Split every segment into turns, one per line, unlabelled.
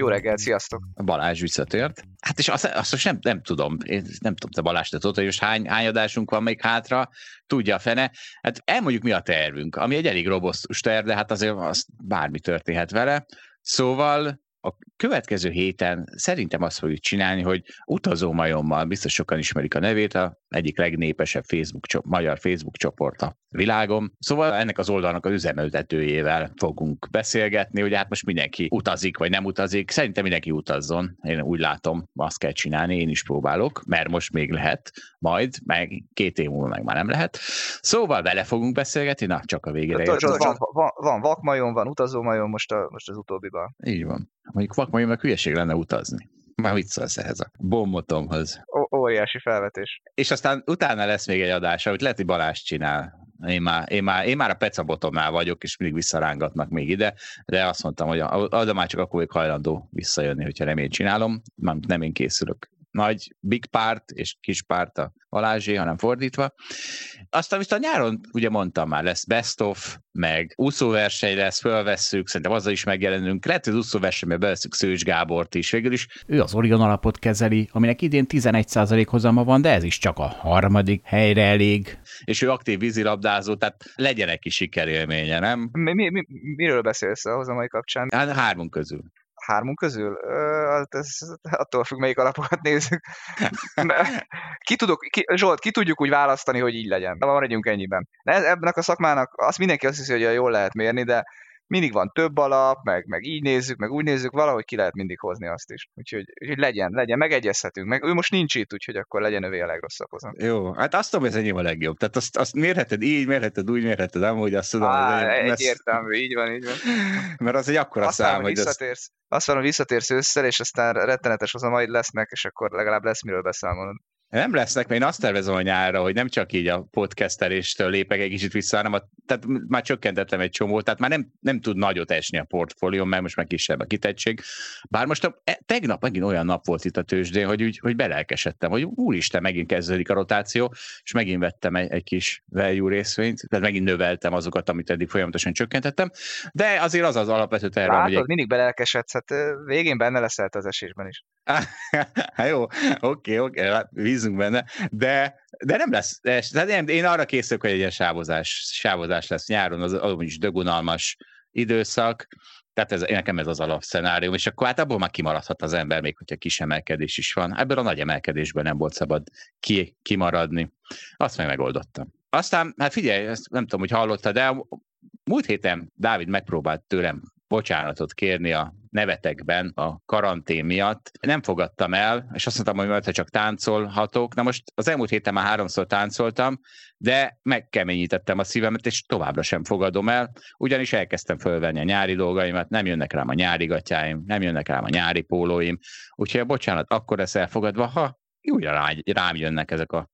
Jó reggel, sziasztok!
Balázs visszatért. Hát és azt, azt most nem, nem tudom, én nem tudom, te Balázs, te tudod, hogy most hány, hány adásunk van még hátra, tudja a fene. Hát elmondjuk mi a tervünk, ami egy elég robosztus terv, de hát azért az bármi történhet vele. Szóval a következő héten szerintem azt fogjuk csinálni, hogy utazó majommal, biztos sokan ismerik a nevét, a egyik legnépesebb Facebook, magyar Facebook csoport a világon. Szóval ennek az oldalnak az üzemeltetőjével fogunk beszélgetni, hogy hát most mindenki utazik, vagy nem utazik. Szerintem mindenki utazzon. Én úgy látom, azt kell csinálni, én is próbálok, mert most még lehet, majd, meg két év múlva meg már nem lehet. Szóval vele fogunk beszélgetni, na, csak a végére.
Van, van, van, vakmajom, van utazómajom, most, a, most az utóbbiban.
Így van. Mondjuk vakmajom, meg hülyeség lenne utazni. Már viccelsz ehhez a bombotomhoz.
Ó- óriási felvetés.
És aztán utána lesz még egy adás, amit lehet, hogy Balázs csinál. Én már, én már, én már a pecabotomnál vagyok, és mindig visszarángatnak még ide, de azt mondtam, hogy oda már csak akkor vagyok hajlandó visszajönni, hogyha nem én csinálom, nem én készülök nagy big párt és kis párt a Balázsé, hanem fordítva. Aztán viszont nyáron, ugye mondtam már, lesz best of, meg úszóverseny lesz, fölvesszük, szerintem azzal is megjelenünk. Lehet, hogy az úszóversenyben beveszünk Szős Gábort is. Végül is
ő az Orion alapot kezeli, aminek idén 11% hozama van, de ez is csak a harmadik helyre elég.
És ő aktív vízilabdázó, tehát legyen egy kis sikerélménye, nem?
Mi, mi, mi, miről beszélsz a hozamai kapcsán?
Hát hármunk közül
hármunk közül? Hát ez attól függ, melyik alapokat nézzük. ki tudok, ki, Zsolt, ki tudjuk úgy választani, hogy így legyen. De maradjunk ennyiben. De ebben a szakmának azt mindenki azt hiszi, hogy jól lehet mérni, de mindig van több alap, meg, meg így nézzük, meg úgy nézzük, valahogy ki lehet mindig hozni azt is. Úgyhogy, úgyhogy legyen, legyen, megegyezhetünk. Meg ő most nincs itt, úgyhogy akkor legyen övé a legrosszabb hozam.
Jó, hát azt tudom, hogy ez enyém a legjobb. Tehát azt, azt mérheted így, mérheted úgy, mérheted amúgy, azt tudom.
Á, hogy egyértelmű, így van, így van.
Mert az egy akkora azt szám,
hogy visszatérsz, azt... azt mondom, visszatérsz ősszel, és aztán rettenetes hozamaid lesznek, és akkor legalább lesz miről beszámolnod.
Nem lesznek, mert én azt tervezem a nyárra, hogy nem csak így a podcasteléstől lépek egy kicsit vissza, hanem a, tehát már csökkentettem egy csomót, tehát már nem, nem tud nagyot esni a portfólió, mert most már kisebb a kitettség. Bár most a, e, tegnap megint olyan nap volt itt a tőzsdén, hogy, úgy, hogy belelkesedtem, hogy úristen, megint kezdődik a rotáció, és megint vettem egy, egy kis value részvényt, tehát megint növeltem azokat, amit eddig folyamatosan csökkentettem, de azért az az alapvető terve,
Látod, hogy... mindig belelkesedsz, hát végén benne leszel az esésben is.
hát jó, oké, oké, hát bízunk benne, de, de nem lesz, tehát én, én arra készülök, hogy egy ilyen sávozás, sávozás lesz nyáron, az, az is dögunalmas időszak, tehát ez, nekem ez az alapszenárium, és akkor hát abból már kimaradhat az ember, még hogyha kis emelkedés is van. Ebből a nagy emelkedésben nem volt szabad ki, kimaradni. Azt meg megoldottam. Aztán, hát figyelj, ezt nem tudom, hogy hallottad, de múlt héten Dávid megpróbált tőlem bocsánatot kérni a nevetekben a karantén miatt. Nem fogadtam el, és azt mondtam, hogy majd csak táncolhatok. Na most az elmúlt héten már háromszor táncoltam, de megkeményítettem a szívemet, és továbbra sem fogadom el, ugyanis elkezdtem fölvenni a nyári dolgaimat, nem jönnek rám a nyári gatyáim, nem jönnek rám a nyári pólóim, úgyhogy a bocsánat akkor lesz elfogadva, ha újra rám jönnek ezek a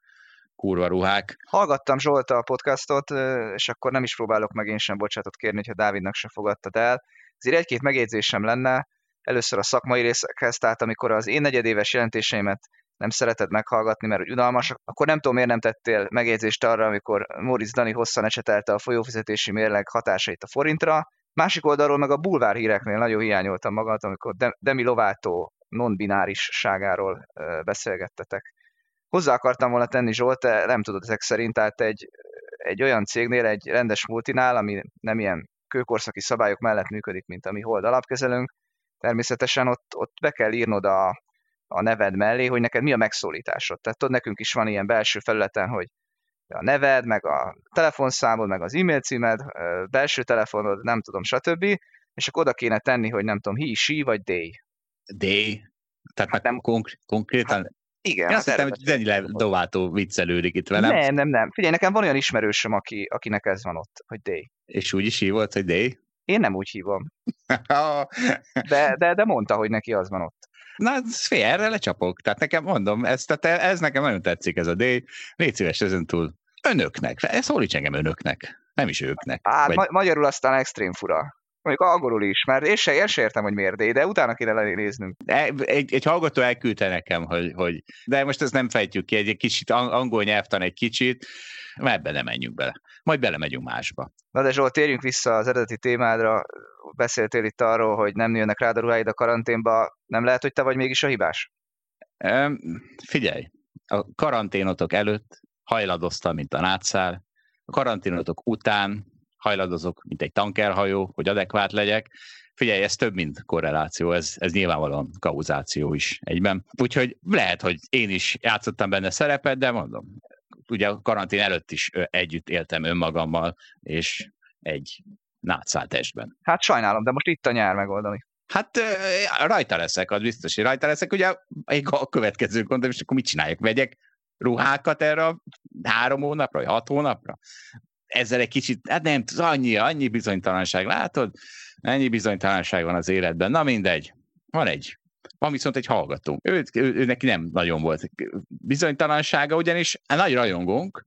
kurva ruhák.
Hallgattam Zsolta a podcastot, és akkor nem is próbálok meg én sem bocsátot kérni, hogyha Dávidnak se fogadtad el. Ezért egy-két megjegyzésem lenne, először a szakmai részekhez, tehát amikor az én negyedéves jelentéseimet nem szereted meghallgatni, mert unalmas, akkor nem tudom, miért nem tettél megjegyzést arra, amikor Moritz Dani hosszan ecsetelte a folyófizetési mérleg hatásait a forintra. Másik oldalról meg a bulvár híreknél nagyon hiányoltam magad, amikor Demi Lovato non-binárisságáról beszélgettetek. Hozzá akartam volna tenni, Zsolt, te nem tudod ezek szerint, tehát egy, egy olyan cégnél, egy rendes multinál, ami nem ilyen kőkorszaki szabályok mellett működik, mint a mi hold alapkezelőnk, természetesen ott, ott be kell írnod a, a neved mellé, hogy neked mi a megszólításod. Tehát tudod, nekünk is van ilyen belső felületen, hogy a neved, meg a telefonszámod, meg az e-mail címed, belső telefonod, nem tudom, stb. És akkor oda kéne tenni, hogy nem tudom, he, she vagy they.
They? Tehát hát nem konkrétan hát
Igen.
Én azt hittem, hogy
eredetileg
Dani
volt.
Lovátó viccelődik itt velem,
Nem, nem, nem. Figyelj, nekem van olyan ismerősöm, aki, akinek ez van ott, hogy Day.
És úgy is hívott, hogy Day.
Én nem úgy hívom, de, de, de mondta, hogy neki az van ott.
Na, fél, erre lecsapok. Tehát nekem mondom, ez, tehát ez nekem nagyon tetszik ez a Day. Légy szíves ezen túl. Önöknek. Ez szólíts engem önöknek. Nem is őknek.
Hát
Vagy-
ma- magyarul aztán extrém fura. Mondjuk angolul is, mert én se, én se értem, hogy miért de utána kéne néznünk.
E- Egy, egy hallgató elküldte nekem, hogy, hogy de most ezt nem fejtjük ki, egy, kicsit ang- angol nyelvtan egy kicsit, mert ebbe nem menjünk bele. Majd belemegyünk másba.
Na de Zsolt, térjünk vissza az eredeti témádra. Beszéltél itt arról, hogy nem jönnek rád a ruháid a karanténba. Nem lehet, hogy te vagy mégis a hibás?
Öm, Figyelj, a karanténotok előtt hajladoztam, mint a nátszál, a karanténotok után hajladozok, mint egy tankerhajó, hogy adekvát legyek. Figyelj, ez több, mint korreláció, ez, ez nyilvánvalóan kauzáció is egyben. Úgyhogy lehet, hogy én is játszottam benne szerepet, de mondom, ugye a karantén előtt is együtt éltem önmagammal, és egy nátszál testben.
Hát sajnálom, de most itt a nyár megoldani.
Hát rajta leszek, az biztos, hogy rajta leszek. Ugye a következő gondolom, és akkor mit csinálják? Vegyek ruhákat erre a három hónapra, vagy hat hónapra? Ezzel egy kicsit, hát nem, annyi, annyi bizonytalanság, látod? Ennyi bizonytalanság van az életben. Na mindegy, van egy. Van viszont egy hallgató. Ő, ő, ő neki nem nagyon volt bizonytalansága, ugyanis nagy rajongónk,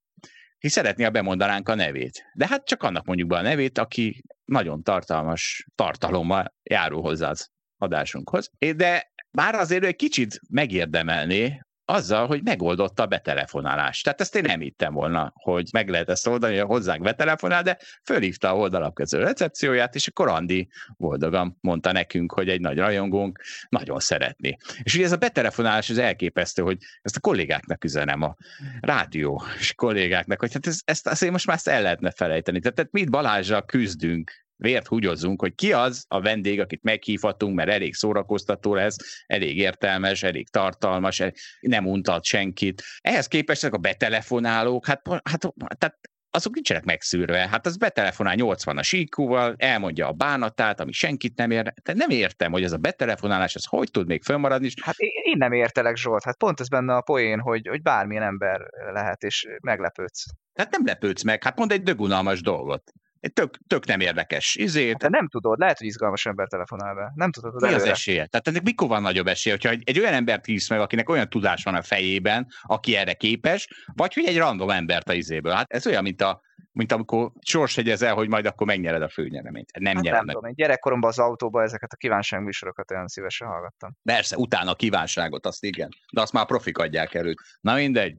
és szeretné, ha bemondanánk a nevét. De hát csak annak mondjuk be a nevét, aki nagyon tartalmas tartalommal járul hozzá az adásunkhoz. De bár azért egy kicsit megérdemelné azzal, hogy megoldotta a betelefonálást. Tehát ezt én nem hittem volna, hogy meg lehet ezt oldani, hogy hozzánk betelefonál, de fölhívta a oldalapkező recepcióját, és akkor Andi boldogan mondta nekünk, hogy egy nagy rajongónk nagyon szeretné. És ugye ez a betelefonálás az elképesztő, hogy ezt a kollégáknak üzenem, a rádiós kollégáknak, hogy hát ez, ezt azért most már ezt el lehetne felejteni. Tehát, tehát mit Balázsra küzdünk, vért húgyozzunk, hogy ki az a vendég, akit meghívhatunk, mert elég szórakoztató lesz, elég értelmes, elég tartalmas, nem untat senkit. Ehhez képest ezek a betelefonálók, hát, hát tehát azok nincsenek megszűrve. Hát az betelefonál 80-as IQ-val, elmondja a bánatát, ami senkit nem ér. Tehát nem értem, hogy ez a betelefonálás, ez hogy tud még fönnmaradni,
Hát én én nem értelek, Zsolt. Hát pont ez benne a poén, hogy, hogy bármilyen ember lehet, és meglepődsz.
tehát nem lepődsz meg, hát mond egy dögunalmas dolgot. Tök, tök nem érdekes izét,
Te nem tudod, lehet, hogy izgalmas ember telefonál be. Nem tudod
Mi az esélye? Tehát ennek mikor van nagyobb esélye, hogyha egy, egy olyan embert hívsz meg, akinek olyan tudás van a fejében, aki erre képes, vagy hogy egy random embert a izéből. Hát ez olyan, mint, a, mint amikor sorshegyezel, hogy majd akkor megnyered a főnyereményt. Nem
Hát
nyered
nem
meg.
tudom, én gyerekkoromban az autóban ezeket a kívánságműsorokat olyan szívesen hallgattam.
Persze, utána a kívánságot, azt igen. De azt már profik adják elő. Na mindegy.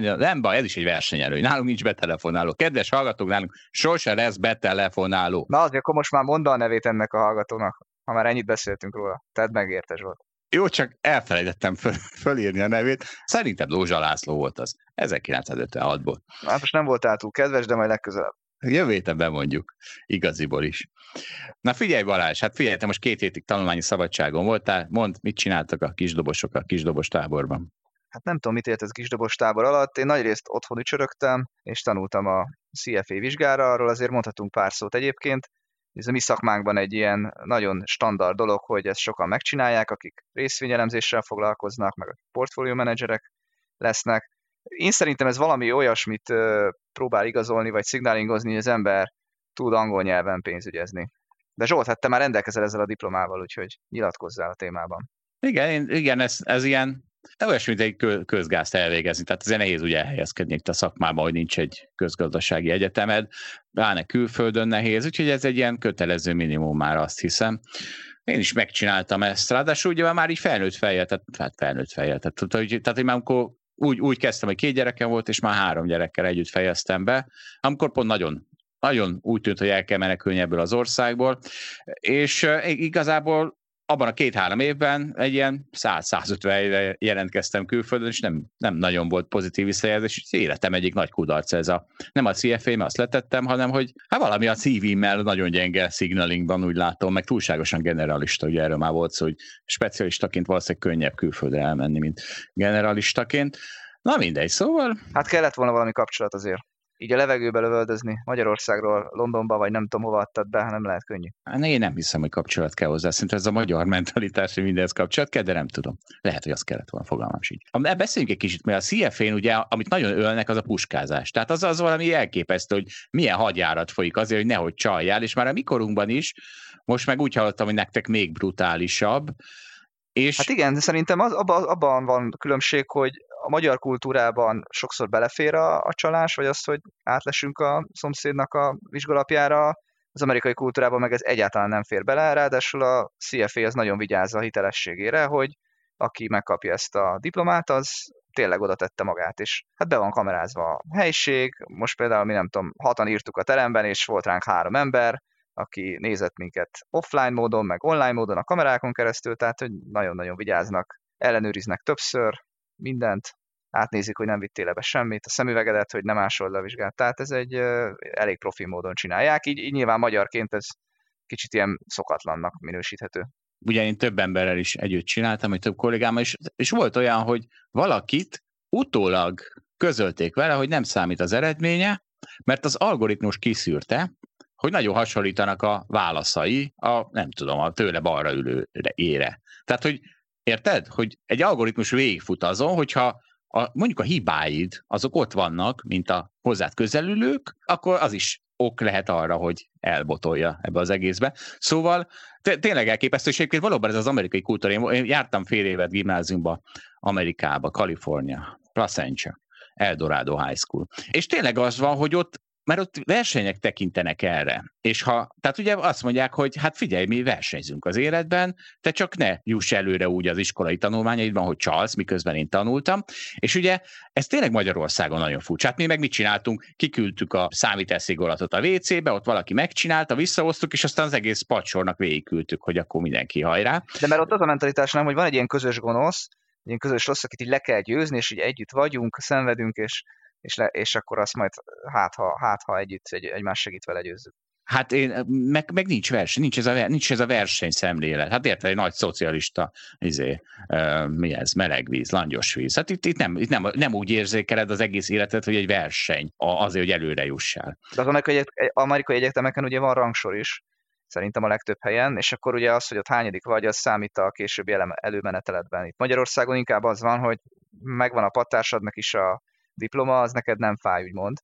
Nem baj, ez is egy versenyelő. Nálunk nincs betelefonáló. Kedves hallgatók, nálunk sose lesz betelefonáló.
Na azért akkor most már mondd a nevét ennek a hallgatónak, ha már ennyit beszéltünk róla. Tedd meg érte, Zsolt.
Jó, csak elfelejtettem föl, fölírni a nevét. Szerintem Lózsa László volt az. 1956-ból.
Hát most nem voltál túl kedves, de majd legközelebb.
Jövő héten bemondjuk. Igaziból is. Na figyelj Balázs, hát figyelj, te most két hétig tanulmányi szabadságon voltál. Mondd, mit csináltak a kisdobosok a kisdobos táborban?
Hát nem tudom, mit ért ez kisdobos tábor alatt. Én nagyrészt otthon ücsörögtem, és tanultam a CFA vizsgára, arról azért mondhatunk pár szót egyébként. Ez a mi szakmánkban egy ilyen nagyon standard dolog, hogy ezt sokan megcsinálják, akik részvényelemzéssel foglalkoznak, meg akik portfólió menedzserek lesznek. Én szerintem ez valami olyasmit próbál igazolni, vagy szignálingozni, hogy az ember tud angol nyelven pénzügyezni. De Zsolt, hát te már rendelkezel ezzel a diplomával, úgyhogy nyilatkozzál a témában.
Igen, igen ez, ez ilyen olyasmi, mint egy kö- közgázt elvégezni. Tehát azért nehéz ugye elhelyezkedni itt a szakmában, hogy nincs egy közgazdasági egyetemed, pláne külföldön nehéz, úgyhogy ez egy ilyen kötelező minimum már azt hiszem. Én is megcsináltam ezt, ráadásul ugye már így felnőtt fejjel, tehát hát felnőtt fejjel, tehát, tehát, tehát már amikor úgy, úgy kezdtem, hogy két gyerekem volt, és már három gyerekkel együtt fejeztem be, amikor pont nagyon nagyon úgy tűnt, hogy el kell menekülni ebből az országból, és eh, igazából abban a két-három évben egy ilyen 100-150 helyre jelentkeztem külföldön, és nem, nem nagyon volt pozitív visszajelzés, és életem egyik nagy kudarc ez a, nem a CFA, mert azt letettem, hanem hogy hát valami a CV-mmel nagyon gyenge signalingban úgy látom, meg túlságosan generalista, ugye erről már volt szó, hogy specialistaként valószínűleg könnyebb külföldre elmenni, mint generalistaként. Na mindegy, szóval
Hát kellett volna valami kapcsolat azért. Így a levegőbe lövöldözni Magyarországról, Londonba, vagy nem tudom hova adtad be, nem lehet könnyű.
Hát én nem hiszem, hogy kapcsolat kell hozzá. Szerintem ez a magyar mentalitás, hogy mindenhez kapcsolat kell, de nem tudom. Lehet, hogy az kellett volna, fogalmam sincs. Beszéljünk egy kicsit, mert a CFA-n ugye, amit nagyon ölnek, az a puskázás. Tehát az az valami elképesztő, hogy milyen hadjárat folyik azért, hogy nehogy csaljál, és már a mikorunkban is, most meg úgy hallottam, hogy nektek még brutálisabb.
És... Hát igen, de szerintem az, abban, abban van különbség, hogy a magyar kultúrában sokszor belefér a, a csalás, vagy az, hogy átlesünk a szomszédnak a vizsgalapjára, az amerikai kultúrában meg ez egyáltalán nem fér bele, ráadásul a CFA az nagyon vigyáz a hitelességére, hogy aki megkapja ezt a diplomát, az tényleg oda tette magát, és hát be van kamerázva a helység, most például mi nem tudom, hatan írtuk a teremben, és volt ránk három ember, aki nézett minket offline módon, meg online módon a kamerákon keresztül, tehát hogy nagyon-nagyon vigyáznak, ellenőriznek többször, mindent, átnézik, hogy nem vittél be semmit, a szemüvegedet, hogy nem ásol le a vizsgát. Tehát ez egy elég profi módon csinálják, így, így nyilván magyarként ez kicsit ilyen szokatlannak minősíthető.
Ugye én több emberrel is együtt csináltam, hogy több kollégámmal, és, és volt olyan, hogy valakit utólag közölték vele, hogy nem számít az eredménye, mert az algoritmus kiszűrte, hogy nagyon hasonlítanak a válaszai a, nem tudom, a tőle balra ülőre ére. Tehát, hogy Érted? Hogy egy algoritmus végigfut azon, hogyha a, mondjuk a hibáid azok ott vannak, mint a hozzád közelülők, akkor az is ok lehet arra, hogy elbotolja ebbe az egészbe. Szóval tényleg elképesztő, és egyébként valóban ez az amerikai kultúra. Én jártam fél évet gimnáziumba Amerikába, Kalifornia, Placentia, Eldorado High School. És tényleg az van, hogy ott mert ott versenyek tekintenek erre. És ha, tehát ugye azt mondják, hogy hát figyelj, mi versenyzünk az életben, te csak ne juss előre úgy az iskolai tanulmányaidban, hogy csalsz, miközben én tanultam. És ugye ez tényleg Magyarországon nagyon furcsa. Hát mi meg mit csináltunk? Kiküldtük a számításszigolatot a WC-be, ott valaki megcsinálta, visszahoztuk, és aztán az egész pacsornak végigküldtük, hogy akkor mindenki hajrá.
De mert ott az a mentalitás nem, hogy van egy ilyen közös gonosz, ilyen közös rossz, akit így le kell győzni, és így együtt vagyunk, szenvedünk, és és, le, és akkor azt majd hát ha, hát, ha együtt egy, egymás segítve legyőzzük.
Hát én, meg, meg nincs verseny, nincs ez, a, nincs ez a verseny szemlélet. Hát érted, egy nagy szocialista, izé, uh, mi ez, melegvíz, langyos víz. Hát itt, itt, nem, itt nem, nem úgy érzékeled az egész életet, hogy egy verseny azért, hogy előre jussál.
De az amerikai, amerikai egyetemeken ugye van rangsor is, szerintem a legtöbb helyen, és akkor ugye az, hogy ott hányadik vagy, az számít a későbbi előmeneteletben. Itt Magyarországon inkább az van, hogy megvan a patársadnak is a diploma, az neked nem fáj, úgymond.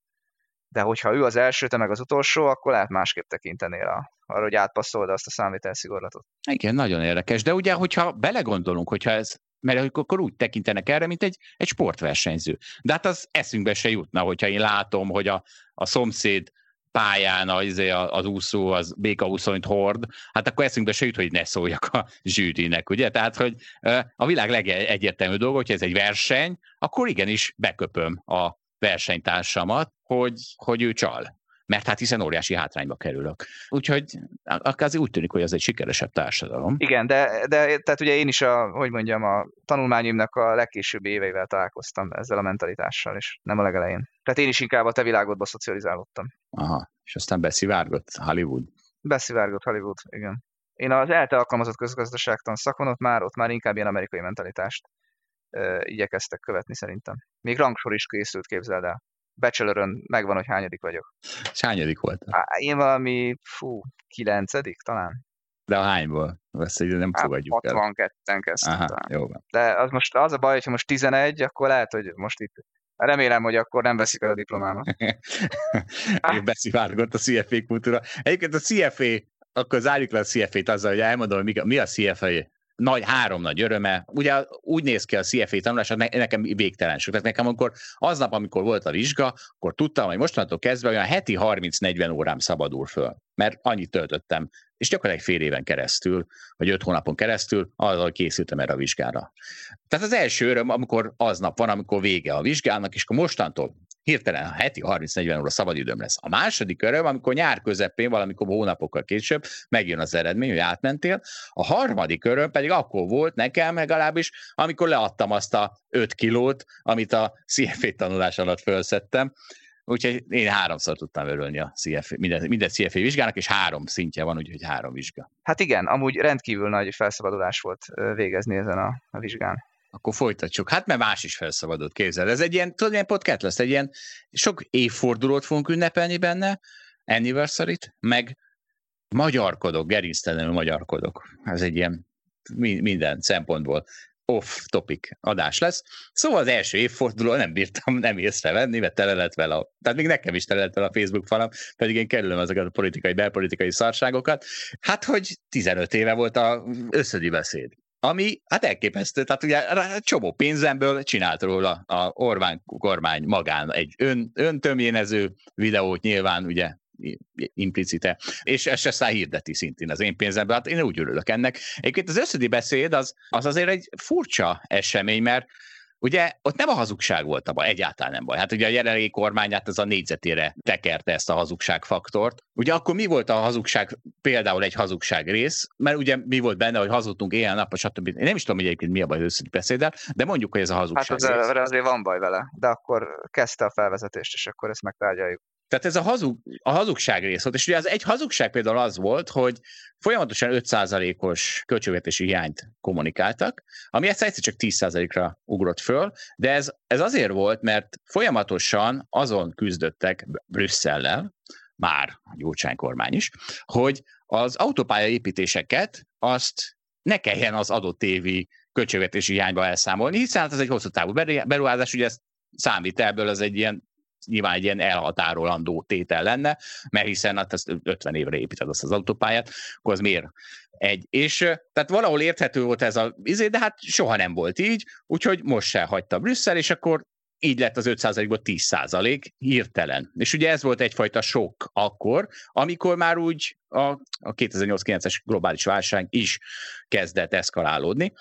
De hogyha ő az első, te meg az utolsó, akkor lehet másképp tekintenél a, arra, hogy átpasszolod azt a számításszigorlatot.
Igen, nagyon érdekes. De ugye, hogyha belegondolunk, hogyha ez mert akkor úgy tekintenek erre, mint egy, egy sportversenyző. De hát az eszünkbe se jutna, hogyha én látom, hogy a, a szomszéd pályán izé, az úszó, az béka úszonyt hord, hát akkor eszünkbe se jut, hogy ne szóljak a zsűrinek, ugye? Tehát, hogy a világ legegyértelmű dolga, hogyha ez egy verseny, akkor igenis beköpöm a versenytársamat, hogy, hogy ő csal. Mert hát hiszen óriási hátrányba kerülök. Úgyhogy akár úgy tűnik, hogy ez egy sikeresebb társadalom.
Igen, de, de tehát ugye én is a, hogy mondjam, a tanulmányimnak a legkésőbbi éveivel találkoztam ezzel a mentalitással, és nem a legelején. Tehát én is inkább a te világodba szocializálódtam.
Aha, és aztán beszivárgott Hollywood.
Beszivárgott Hollywood, igen. Én az ELTE alkalmazott közgazdaságtan szakon, ott már, ott már inkább ilyen amerikai mentalitást ö, igyekeztek követni szerintem. Még rangsor is készült, képzeld el. Bachelorön megvan, hogy hányadik vagyok.
És hányadik volt?
Én valami, fú, kilencedik talán.
De a hányból? Ezt nem fogadjuk
62-en kezdtem Aha, talán. Jó van. De az, most, az a baj, hogyha most 11, akkor lehet, hogy most itt Remélem, hogy akkor nem veszik el a diplomámat.
Beszivárgott a CFA kultúra. Egyébként a CFA, akkor zárjuk le a CFA-t azzal, hogy elmondom, hogy mi a CFA nagy, három nagy öröme. Ugye úgy néz ki a CFA tanulás, hogy nekem végtelen sok. Tehát nekem akkor aznap, amikor volt a vizsga, akkor tudtam, hogy mostantól kezdve olyan heti 30-40 órám szabadul föl. Mert annyit töltöttem és gyakorlatilag fél éven keresztül, vagy öt hónapon keresztül azzal készültem erre a vizsgára. Tehát az első öröm, amikor aznap van, amikor vége a vizsgának, és akkor mostantól hirtelen a heti 30-40 óra szabadidőm lesz. A második öröm, amikor nyár közepén, valamikor hónapokkal később megjön az eredmény, hogy átmentél. A harmadik öröm pedig akkor volt nekem legalábbis, amikor leadtam azt a 5 kilót, amit a CFA tanulás alatt felszettem, Úgyhogy én háromszor tudtam örülni a CFA, minden, minden CFA vizsgának, és három szintje van, úgyhogy három vizsga.
Hát igen, amúgy rendkívül nagy felszabadulás volt végezni ezen a, a vizsgán.
Akkor folytatjuk. Hát mert más is felszabadult, képzel. Ez egy ilyen, tudod, ilyen podcast lesz, egy ilyen sok évfordulót fogunk ünnepelni benne, anniversary meg magyarkodok, gerinctelenül magyarkodok. Ez egy ilyen minden szempontból off-topic adás lesz. Szóval az első évforduló nem bírtam nem észrevenni, mert tele lett vele, a, tehát még nekem is tele lett vele a Facebook falam, pedig én kerülöm ezeket a politikai, belpolitikai szarságokat. Hát, hogy 15 éve volt a összödi beszéd ami hát elképesztő, tehát ugye csomó pénzemből csinált róla a Orbán kormány magán egy ön, öntömjénező videót nyilván ugye implicite, és ezt aztán hirdeti szintén az én pénzemben. Hát én úgy örülök ennek. Egyébként az összödi beszéd az, az azért egy furcsa esemény, mert Ugye ott nem a hazugság volt a baj, egyáltalán nem baj. Hát ugye a jelenlegi kormányát ez a négyzetére tekerte ezt a hazugságfaktort. Ugye akkor mi volt a hazugság, például egy hazugság rész, mert ugye mi volt benne, hogy hazudtunk éjjel nap, stb. Én nem is tudom, hogy egyébként mi a baj az összödi beszéddel, de mondjuk, hogy ez a hazugság
hát
az,
rész. azért van baj vele, de akkor kezdte a felvezetést, és akkor ezt megtárgyaljuk.
Tehát ez a, hazug, a hazugság rész volt, és ugye az egy hazugság például az volt, hogy folyamatosan 5%-os költségvetési hiányt kommunikáltak, ami egyszer, egyszer csak 10%-ra ugrott föl, de ez, ez azért volt, mert folyamatosan azon küzdöttek Brüsszellel, már a Gyurcsány kormány is, hogy az autópálya építéseket azt ne kelljen az adott évi költségvetési hiányba elszámolni, hiszen hát ez egy hosszú távú beruházás, ugye ez számít ebből, az egy ilyen nyilván egy ilyen elhatárolandó tétel lenne, mert hiszen hát ezt 50 évre építed azt az autópályát, akkor az miért egy. És tehát valahol érthető volt ez a izé, de hát soha nem volt így, úgyhogy most se hagyta Brüsszel, és akkor így lett az 5%-ból 10% hirtelen. És ugye ez volt egyfajta sok akkor, amikor már úgy a, a 2008-9-es globális válság is kezdett eszkalálódni.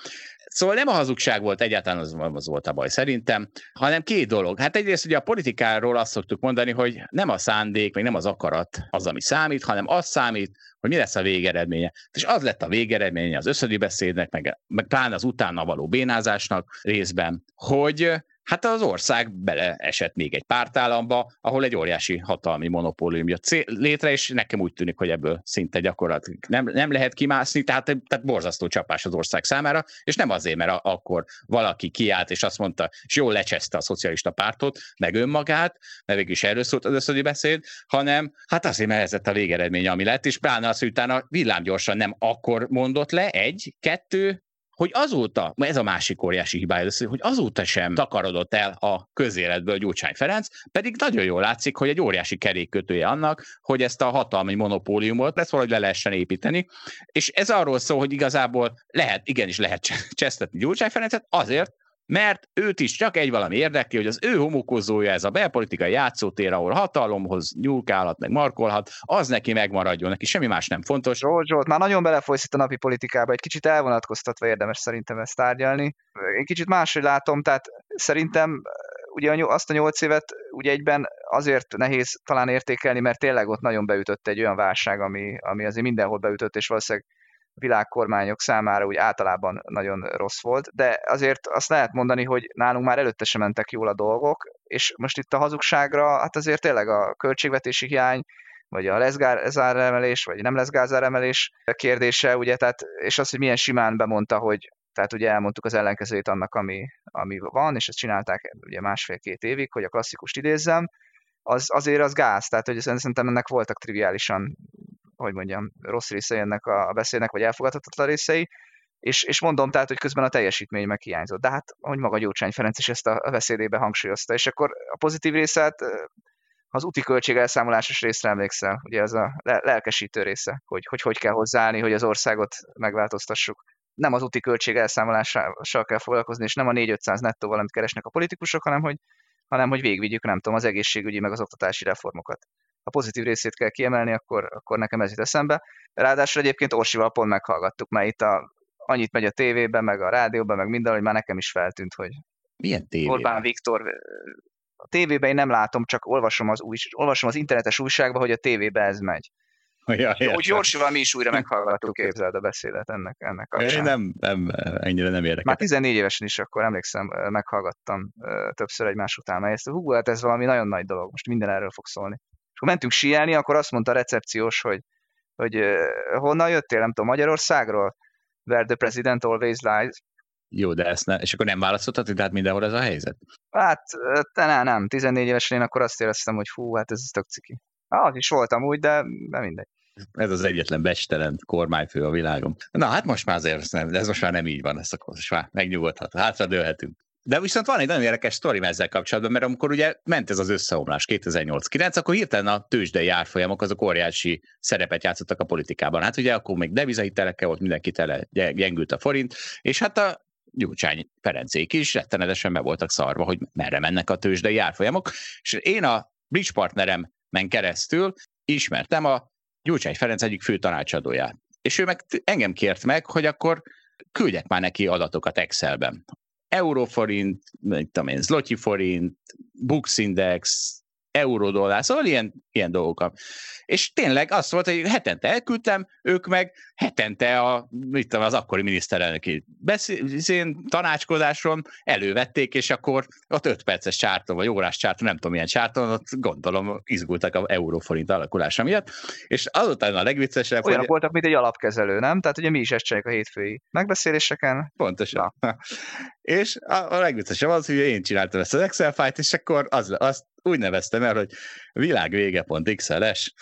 Szóval nem a hazugság volt egyáltalán az, az volt a baj szerintem, hanem két dolog. Hát egyrészt ugye a politikáról azt szoktuk mondani, hogy nem a szándék, meg nem az akarat az, ami számít, hanem az számít, hogy mi lesz a végeredménye. És az lett a végeredménye az összödi beszédnek, meg, meg talán az utána való bénázásnak részben, hogy Hát az ország beleesett még egy pártállamba, ahol egy óriási hatalmi monopólium jött létre, és nekem úgy tűnik, hogy ebből szinte gyakorlatilag nem, nem lehet kimászni, tehát, tehát borzasztó csapás az ország számára, és nem azért, mert akkor valaki kiállt, és azt mondta, és jól lecseszte a szocialista pártot, meg önmagát, mert végül is erről szólt az összödi beszéd, hanem hát azért, mert ez a végeredmény, ami lett, és pláne az, hogy utána villámgyorsan nem akkor mondott le, egy, kettő, hogy azóta, ez a másik óriási hibája, hogy azóta sem takarodott el a közéletből Gyurcsány Ferenc, pedig nagyon jól látszik, hogy egy óriási kerékkötője annak, hogy ezt a hatalmi monopóliumot lesz valahogy le lehessen építeni, és ez arról szól, hogy igazából lehet, igenis lehet csesztetni Gyurcsány Ferencet azért, mert őt is csak egy valami érdekli, hogy az ő homokozója, ez a belpolitikai játszótér, ahol hatalomhoz nyúlkálhat, meg markolhat, az neki megmaradjon, neki semmi más nem fontos.
Zsolt, már nagyon belefolysz itt a napi politikába, egy kicsit elvonatkoztatva érdemes szerintem ezt tárgyalni. Én kicsit máshogy látom, tehát szerintem ugye azt a nyolc évet ugye egyben azért nehéz talán értékelni, mert tényleg ott nagyon beütött egy olyan válság, ami, ami azért mindenhol beütött, és valószínűleg világkormányok számára úgy általában nagyon rossz volt, de azért azt lehet mondani, hogy nálunk már előtte sem mentek jól a dolgok, és most itt a hazugságra, hát azért tényleg a költségvetési hiány, vagy a leszgázáremelés, vagy nem leszgázáremelés kérdése, ugye, tehát, és az, hogy milyen simán bemondta, hogy tehát ugye elmondtuk az ellenkezőjét annak, ami, ami van, és ezt csinálták ugye másfél-két évig, hogy a klasszikust idézzem, az, azért az gáz, tehát hogy szerintem ennek voltak triviálisan hogy mondjam, rossz részei ennek a beszédnek, vagy elfogadhatatlan részei, és, és mondom tehát, hogy közben a teljesítmény meg hiányzott. De hát, hogy maga Gyurcsány Ferenc is ezt a beszédébe hangsúlyozta, és akkor a pozitív részét az úti költség elszámolásos részre emlékszel, ugye ez a lelkesítő része, hogy, hogy hogy kell hozzáállni, hogy az országot megváltoztassuk. Nem az úti költség elszámolással kell foglalkozni, és nem a 4-500 nettóval, amit keresnek a politikusok, hanem hogy, hanem hogy végigvigyük, nem tudom, az egészségügyi meg az oktatási reformokat a pozitív részét kell kiemelni, akkor, akkor nekem ez jut eszembe. Ráadásul egyébként Orsival pont meghallgattuk, mert itt a, annyit megy a tévében, meg a rádióban, meg minden, hogy már nekem is feltűnt, hogy
milyen tévében?
Orbán Viktor a tévében én nem látom, csak olvasom az, új, olvasom az internetes újságban, hogy a tévében ez megy. Ja, Jó, hogy Gyorsival mi is újra meghallgattuk, képzeld a beszédet ennek, ennek kapcsán.
Én nem, nem, ennyire nem érdekel.
Már 14 évesen is akkor emlékszem, meghallgattam többször egymás után, mert ezt, hú, hát ez valami nagyon nagy dolog, most minden erről fog szólni akkor mentünk síelni, akkor azt mondta a recepciós, hogy, hogy honnan jöttél, nem tudom, Magyarországról? Where the president always lies.
Jó, de ezt ne, és akkor nem választottat, hogy tehát mindenhol ez a helyzet?
Hát, te nem, nem. 14 évesen én akkor azt éreztem, hogy fú, hát ez tök ciki. Ah, is voltam úgy, de, de mindegy.
Ez az egyetlen bestelen kormányfő a világon. Na hát most már azért nem, ez most már nem így van, ezt akkor most már megnyugodhat, hátra dőlhetünk. De viszont van egy nagyon érdekes sztori ezzel kapcsolatban, mert amikor ugye ment ez az összeomlás 2008-9, akkor hirtelen a tőzsdei árfolyamok azok óriási szerepet játszottak a politikában. Hát ugye akkor még devizahitelekkel volt mindenki tele, gyengült a forint, és hát a Gyurcsány Ferencék is rettenetesen be voltak szarva, hogy merre mennek a tőzsdei árfolyamok, és én a bridge partneremen keresztül ismertem a Gyurcsány Ferenc egyik fő tanácsadóját. És ő meg engem kért meg, hogy akkor küldjek már neki adatokat Excelben euróforint, mit tudom én, zloty forint, Bux Index, euró-dollár, szóval ilyen, ilyen dolgokat. És tényleg azt volt, hogy hetente elküldtem, ők meg hetente a, mit tudom, az akkori miniszterelnöki beszél, tanácskozáson elővették, és akkor ott öt perces csárton, vagy órás csárton, nem tudom milyen csárton, ott gondolom izgultak a euróforint alakulása miatt. És azután a legviccesebb,
Olyanok hogy... voltak, mint egy alapkezelő, nem? Tehát ugye mi is ezt csináljuk a hétfői megbeszéléseken.
Pontosan. Na. És a, a legviccesebb az, hogy én csináltam ezt az Excel fájt, és akkor az, azt úgy neveztem el, hogy világvége.xls,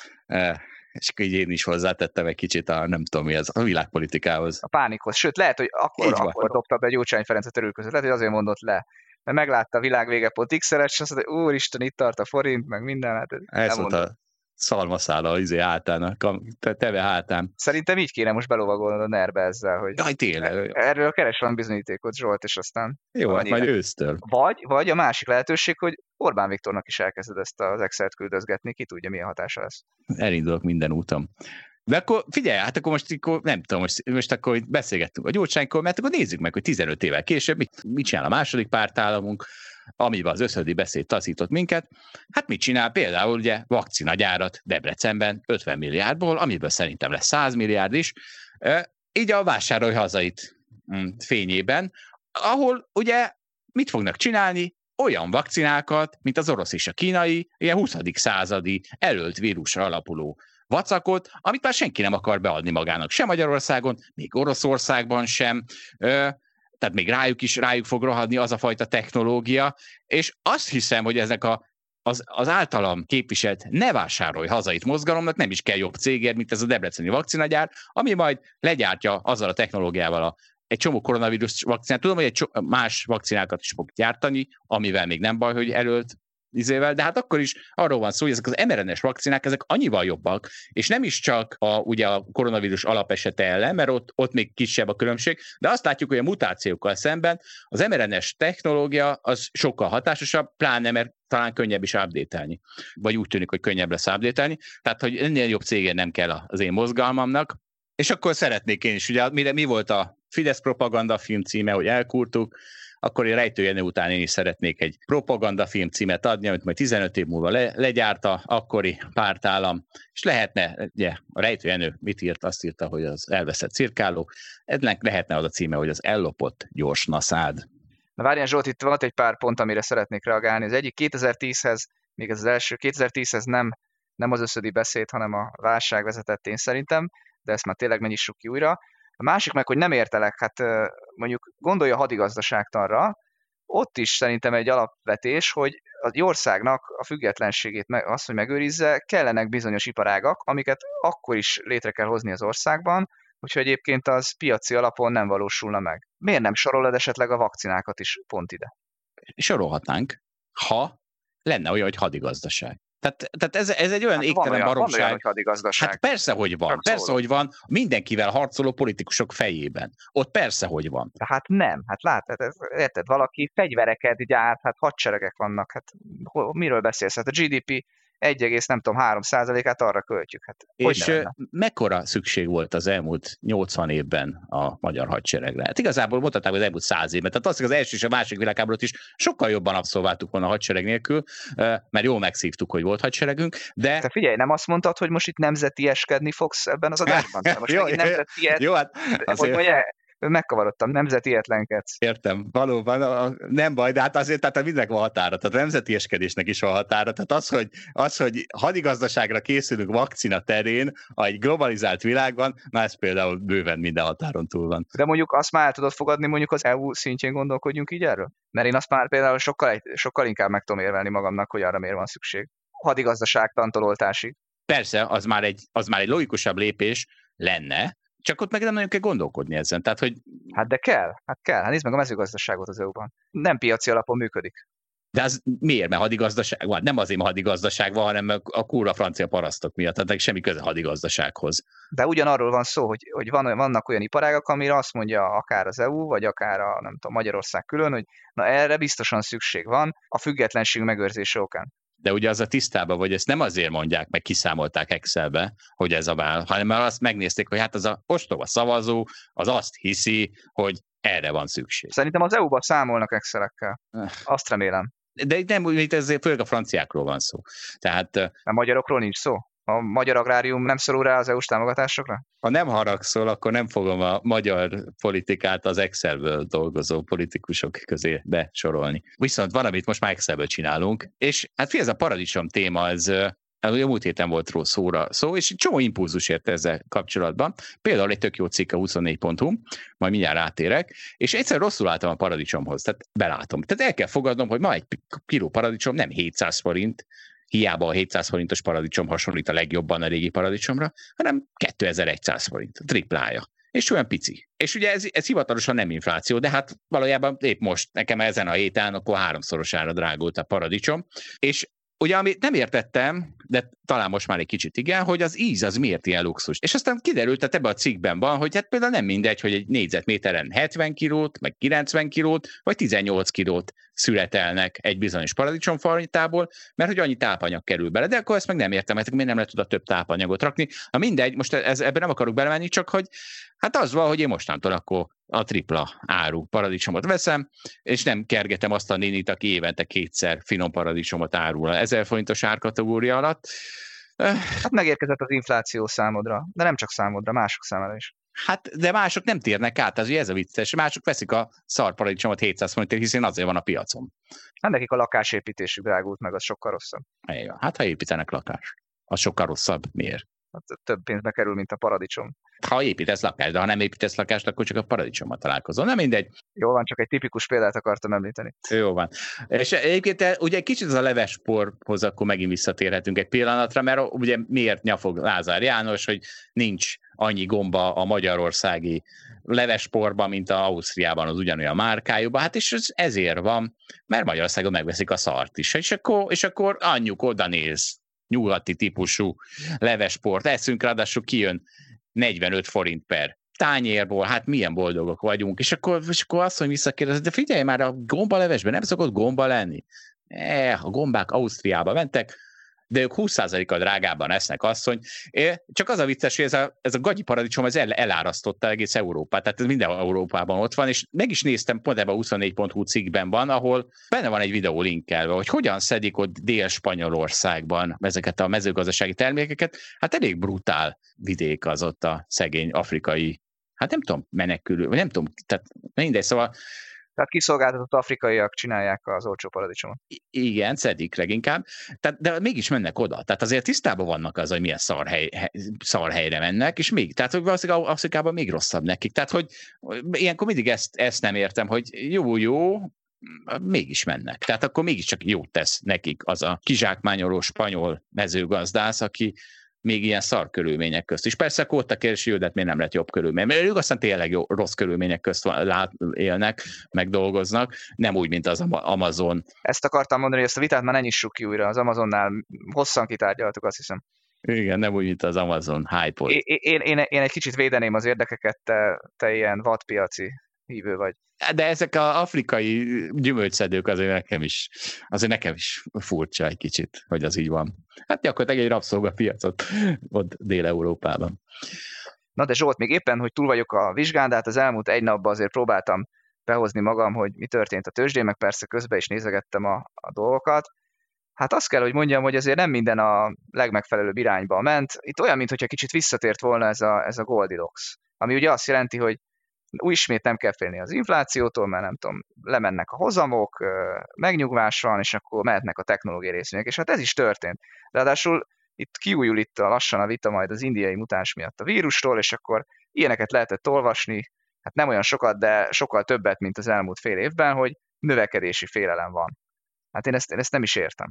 és így én is hozzátettem egy kicsit a, nem tudom mi ez, a világpolitikához.
A pánikhoz. Sőt, lehet, hogy akkor, akkor dobta be Gyurcsány Ferencet örül között. Lehet, hogy azért mondott le. Mert meglátta a világvége.xls, és azt mondta, úristen, itt tart a forint, meg minden. Hát
ez volt a szalmaszála izé hátán, a teve hátán.
Szerintem így kéne most belovagolnod a nerbe ezzel, hogy
Jaj, tényleg.
erről keres van bizonyítékot, Zsolt, és aztán...
Jó, hát majd ősztől.
Vagy, vagy a másik lehetőség, hogy Orbán Viktornak is elkezded ezt az Excel-t küldözgetni, ki tudja, milyen hatása lesz.
Elindulok minden úton. De akkor figyelj, hát akkor most akkor, nem tudom, most, most akkor beszélgettünk a gyurcsánykor, mert akkor nézzük meg, hogy 15 évvel később mit, mit csinál a második pártállamunk, amiben az összödi beszéd taszított minket. Hát mit csinál? Például ugye vakcinagyárat Debrecenben 50 milliárdból, amiből szerintem lesz 100 milliárd is, így a vásárolj hazait mm, fényében, ahol ugye mit fognak csinálni? Olyan vakcinákat, mint az orosz és a kínai, ilyen 20. századi előtt vírusra alapuló vacakot, amit már senki nem akar beadni magának, sem Magyarországon, még Oroszországban sem tehát még rájuk is rájuk fog rohadni az a fajta technológia, és azt hiszem, hogy ezek a az, az általam képviselt ne vásárolj hazait mozgalomnak nem is kell jobb cégért, mint ez a debreceni vakcinagyár, ami majd legyártja azzal a technológiával a, egy csomó koronavírus vakcinát. Tudom, hogy egy más vakcinákat is fog gyártani, amivel még nem baj, hogy előtt izével, de hát akkor is arról van szó, hogy ezek az mRNA-s vakcinák, ezek annyival jobbak, és nem is csak a, ugye a koronavírus alapesete ellen, mert ott, ott még kisebb a különbség, de azt látjuk, hogy a mutációkkal szemben az mRNA-s technológia az sokkal hatásosabb, pláne mert talán könnyebb is update vagy úgy tűnik, hogy könnyebb lesz update tehát hogy ennél jobb cégen nem kell az én mozgalmamnak, és akkor szeretnék én is, ugye mi, mi volt a Fidesz propaganda film címe, hogy elkurtuk, akkor én rejtőjenő után én is szeretnék egy propagandafilm címet adni, amit majd 15 év múlva le, legyárta akkori pártállam, és lehetne, ugye, a rejtőjenő mit írt? Azt írta, hogy az elveszett cirkáló, ennek lehetne az a címe, hogy az ellopott gyors naszád.
Na várjál Zsolt, itt van egy pár pont, amire szeretnék reagálni. Az egyik 2010-hez, még ez az első, 2010-hez nem, nem az összödi beszéd, hanem a válság vezetett én szerintem, de ezt már tényleg mennyissük ki újra. A másik meg, hogy nem értelek, hát mondjuk gondolja hadigazdaságtanra, ott is szerintem egy alapvetés, hogy az országnak a függetlenségét, azt, hogy megőrizze, kellenek bizonyos iparágak, amiket akkor is létre kell hozni az országban, úgyhogy egyébként az piaci alapon nem valósulna meg. Miért nem sorolod esetleg a vakcinákat is pont ide?
Sorolhatnánk, ha lenne olyan, hogy hadigazdaság. Tehát, tehát ez, ez egy olyan hát égtelen olyan, baromság. Van
olyan, hogy
hát persze, hogy van. Csak persze, szólom. hogy van. Mindenkivel harcoló politikusok fejében. Ott persze, hogy van.
Hát nem. Hát látod, ez, érted, valaki fegyvereket gyárt, hát hadseregek vannak. Hát miről beszélsz? Hát a GDP 1, nem tudom, 3 százalékát arra költjük. Hát,
és mekkora szükség volt az elmúlt 80 évben a magyar hadseregre? Hát igazából mutatták az elmúlt 100 évben. Tehát azt, az első és a másik világháborút is sokkal jobban abszolváltuk volna a hadsereg nélkül, mert jól megszívtuk, hogy volt hadseregünk. De...
Te figyelj, nem azt mondtad, hogy most itt nemzeti eskedni fogsz ebben az adásban? Most jó,
nemzeti jó, hát
azért... hogy, megkavarodtam, nemzeti etlenkedsz.
Értem, valóban, a, nem baj, de hát azért tehát mindenek van határa, tehát a nemzeti eskedésnek is van határa. Tehát az, hogy, az, hogy hadigazdaságra készülünk vakcina terén, a egy globalizált világban, na ez például bőven minden határon túl van.
De mondjuk azt már el tudod fogadni, mondjuk az EU szintjén gondolkodjunk így erről? Mert én azt már például sokkal, sokkal inkább meg tudom érvelni magamnak, hogy arra miért van szükség. Hadigazdaság tantololtásig.
Persze, az már, egy, az már egy logikusabb lépés lenne, csak ott meg nem nagyon kell gondolkodni ezen. Tehát, hogy...
Hát de kell, hát kell. Hát nézd meg a mezőgazdaságot az EU-ban. Nem piaci alapon működik.
De az miért? Mert hadigazdaság van? Nem azért, mert hadigazdaság van, hanem a kúra francia parasztok miatt, tehát semmi köze hadigazdasághoz.
De ugyanarról van szó, hogy, hogy van, vannak olyan iparágak, amire azt mondja akár az EU, vagy akár a nem tudom, Magyarország külön, hogy na erre biztosan szükség van a függetlenség megőrzése okán.
De ugye az a tisztában, hogy ezt nem azért mondják, meg kiszámolták Excelbe, hogy ez a vál, hanem mert azt megnézték, hogy hát az a ostoba szavazó, az azt hiszi, hogy erre van szükség.
Szerintem az EU-ban számolnak Excelekkel. Eh. Azt remélem.
De nem, itt ez főleg a franciákról van szó. Tehát,
a magyarokról nincs szó? A magyar agrárium nem szorul rá az EU-s támogatásokra?
Ha nem haragszol, akkor nem fogom a magyar politikát az Excelből dolgozó politikusok közé besorolni. Viszont van, amit most már Excelből csinálunk, és hát fi, ez a paradicsom téma, ez a múlt héten volt róla szóra szó, és csomó impulzus ért ezzel kapcsolatban. Például egy tök jó cikk a 24.hu, majd mindjárt átérek, és egyszer rosszul álltam a paradicsomhoz, tehát belátom. Tehát el kell fogadnom, hogy ma egy kiló paradicsom nem 700 forint, hiába a 700 forintos paradicsom hasonlít a legjobban a régi paradicsomra, hanem 2100 forint, triplája. És olyan pici. És ugye ez, ez hivatalosan nem infláció, de hát valójában épp most nekem ezen a héten akkor háromszorosára drágult a paradicsom, és Ugye, amit nem értettem, de talán most már egy kicsit igen, hogy az íz az miért ilyen luxus. És aztán kiderült, hogy ebben a cikkben van, hogy hát például nem mindegy, hogy egy négyzetméteren 70 kilót, meg 90 kilót, vagy 18 kilót születelnek egy bizonyos paradicsomfajtából, mert hogy annyi tápanyag kerül bele. De akkor ezt meg nem értem, mert miért nem lehet oda több tápanyagot rakni. Na mindegy, most ez, ebben nem akarok belemenni, csak hogy hát az van, hogy én mostantól akkor a tripla áru paradicsomot veszem, és nem kergetem azt a nénit, aki évente kétszer finom paradicsomot árul a 1000 forintos árkategória alatt.
Hát megérkezett az infláció számodra, de nem csak számodra, mások számára is.
Hát, de mások nem térnek át, ez, ez a vicces. Mások veszik a szarparadicsomot 700 forintért, hiszen azért van a piacon.
Hát nekik a lakásépítésük drágult meg, az sokkal rosszabb.
Igen, hát ha építenek lakást, az sokkal rosszabb. Miért?
Hát több pénzbe kerül, mint a paradicsom.
Ha építesz lakást, de ha nem építesz lakást, akkor csak a paradicsommal találkozol. Nem mindegy.
Jó van, csak egy tipikus példát akartam említeni.
Jó van. És egyébként ugye kicsit az a levesporhoz akkor megint visszatérhetünk egy pillanatra, mert ugye miért nyafog Lázár János, hogy nincs annyi gomba a magyarországi levesporban, mint a Ausztriában az ugyanolyan márkájúban. Hát és ez ezért van, mert Magyarországon megveszik a szart is. És akkor, és akkor anyjuk oda néz, nyugati típusú levesport eszünk, ráadásul kijön 45 forint per tányérból, hát milyen boldogok vagyunk, és akkor, és akkor azt, hogy visszakérdez, de figyelj már, a gombalevesben nem szokott gomba lenni. Eh, a gombák Ausztriába mentek, de ők 20%-a drágában esznek asszony. Csak az a vicces, hogy ez a, ez a gagyi paradicsom ez el, elárasztotta egész Európát, tehát ez minden Európában ott van, és meg is néztem, pont ebben a 24.hu cikkben van, ahol benne van egy videó linkelve, hogy hogyan szedik ott Dél-Spanyolországban ezeket a mezőgazdasági termékeket. Hát elég brutál vidék az ott a szegény afrikai hát nem tudom, menekülő, vagy nem tudom, tehát mindegy, szóval
tehát kiszolgáltatott afrikaiak csinálják az olcsó paradicsomot.
Igen, szedik leginkább, tehát, de mégis mennek oda. Tehát azért tisztában vannak az, hogy milyen szarhely, szarhelyre mennek, és még, tehát hogy valószínűleg Afrikában még rosszabb nekik. Tehát, hogy ilyenkor mindig ezt, ezt nem értem, hogy jó, jó, mégis mennek. Tehát akkor mégiscsak jót tesz nekik az a kizsákmányoló spanyol mezőgazdász, aki még ilyen szar körülmények közt is. Persze Kóta kérdési, de miért nem lett jobb körülmény? Mert ők aztán tényleg jó, rossz körülmények közt lát, élnek, meg dolgoznak, nem úgy, mint az Amazon.
Ezt akartam mondani, hogy ezt a vitát már ne nyissuk ki újra. Az Amazonnál hosszan kitárgyaltuk, azt hiszem.
Igen, nem úgy, mint az Amazon hype
én, én, én, én egy kicsit védeném az érdekeket, te, te ilyen vadpiaci hívő vagy.
De ezek az afrikai gyümölcszedők azért nekem is, azért nekem is furcsa egy kicsit, hogy az így van. Hát gyakorlatilag egy rabszolgapiacot ott Dél-Európában.
Na de Zsolt, még éppen, hogy túl vagyok a vizsgán, de hát az elmúlt egy napban azért próbáltam behozni magam, hogy mi történt a tőzsdén, meg persze közben is nézegettem a, a dolgokat. Hát azt kell, hogy mondjam, hogy azért nem minden a legmegfelelőbb irányba ment. Itt olyan, mintha kicsit visszatért volna ez a, ez a Goldilocks. Ami ugye azt jelenti, hogy ismét nem kell félni az inflációtól, mert nem tudom, lemennek a hozamok, megnyugvás van, és akkor mehetnek a technológiai részvények, és hát ez is történt. Ráadásul itt kiújul itt a lassan a vita majd az indiai mutáns miatt a vírusról, és akkor ilyeneket lehetett olvasni, hát nem olyan sokat, de sokkal többet, mint az elmúlt fél évben, hogy növekedési félelem van. Hát én ezt, én ezt nem is értem.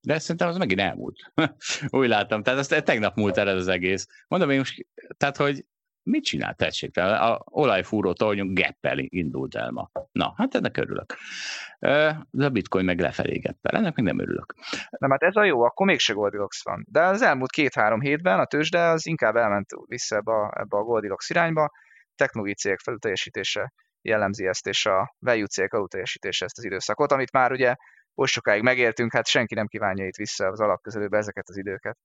De szerintem az megint elmúlt. Úgy láttam. Tehát azt tegnap múlt el ez az egész. Mondom én most, tehát hogy mit csinál, tessék? A olajfúró tornyunk geppeli indult el ma. Na, hát ennek örülök. De a bitcoin meg lefelé geppel, ennek meg nem örülök.
Nem, hát ez a jó, akkor mégse Goldilocks van. De az elmúlt két-három hétben a tőzsde az inkább elment vissza ebbe a, ebbe a Goldilocks irányba, technológiai cégek felülteljesítése jellemzi ezt, és a value cégek alulteljesítése ezt az időszakot, amit már ugye oly sokáig megértünk, hát senki nem kívánja itt vissza az alapközelőbe ezeket az időket.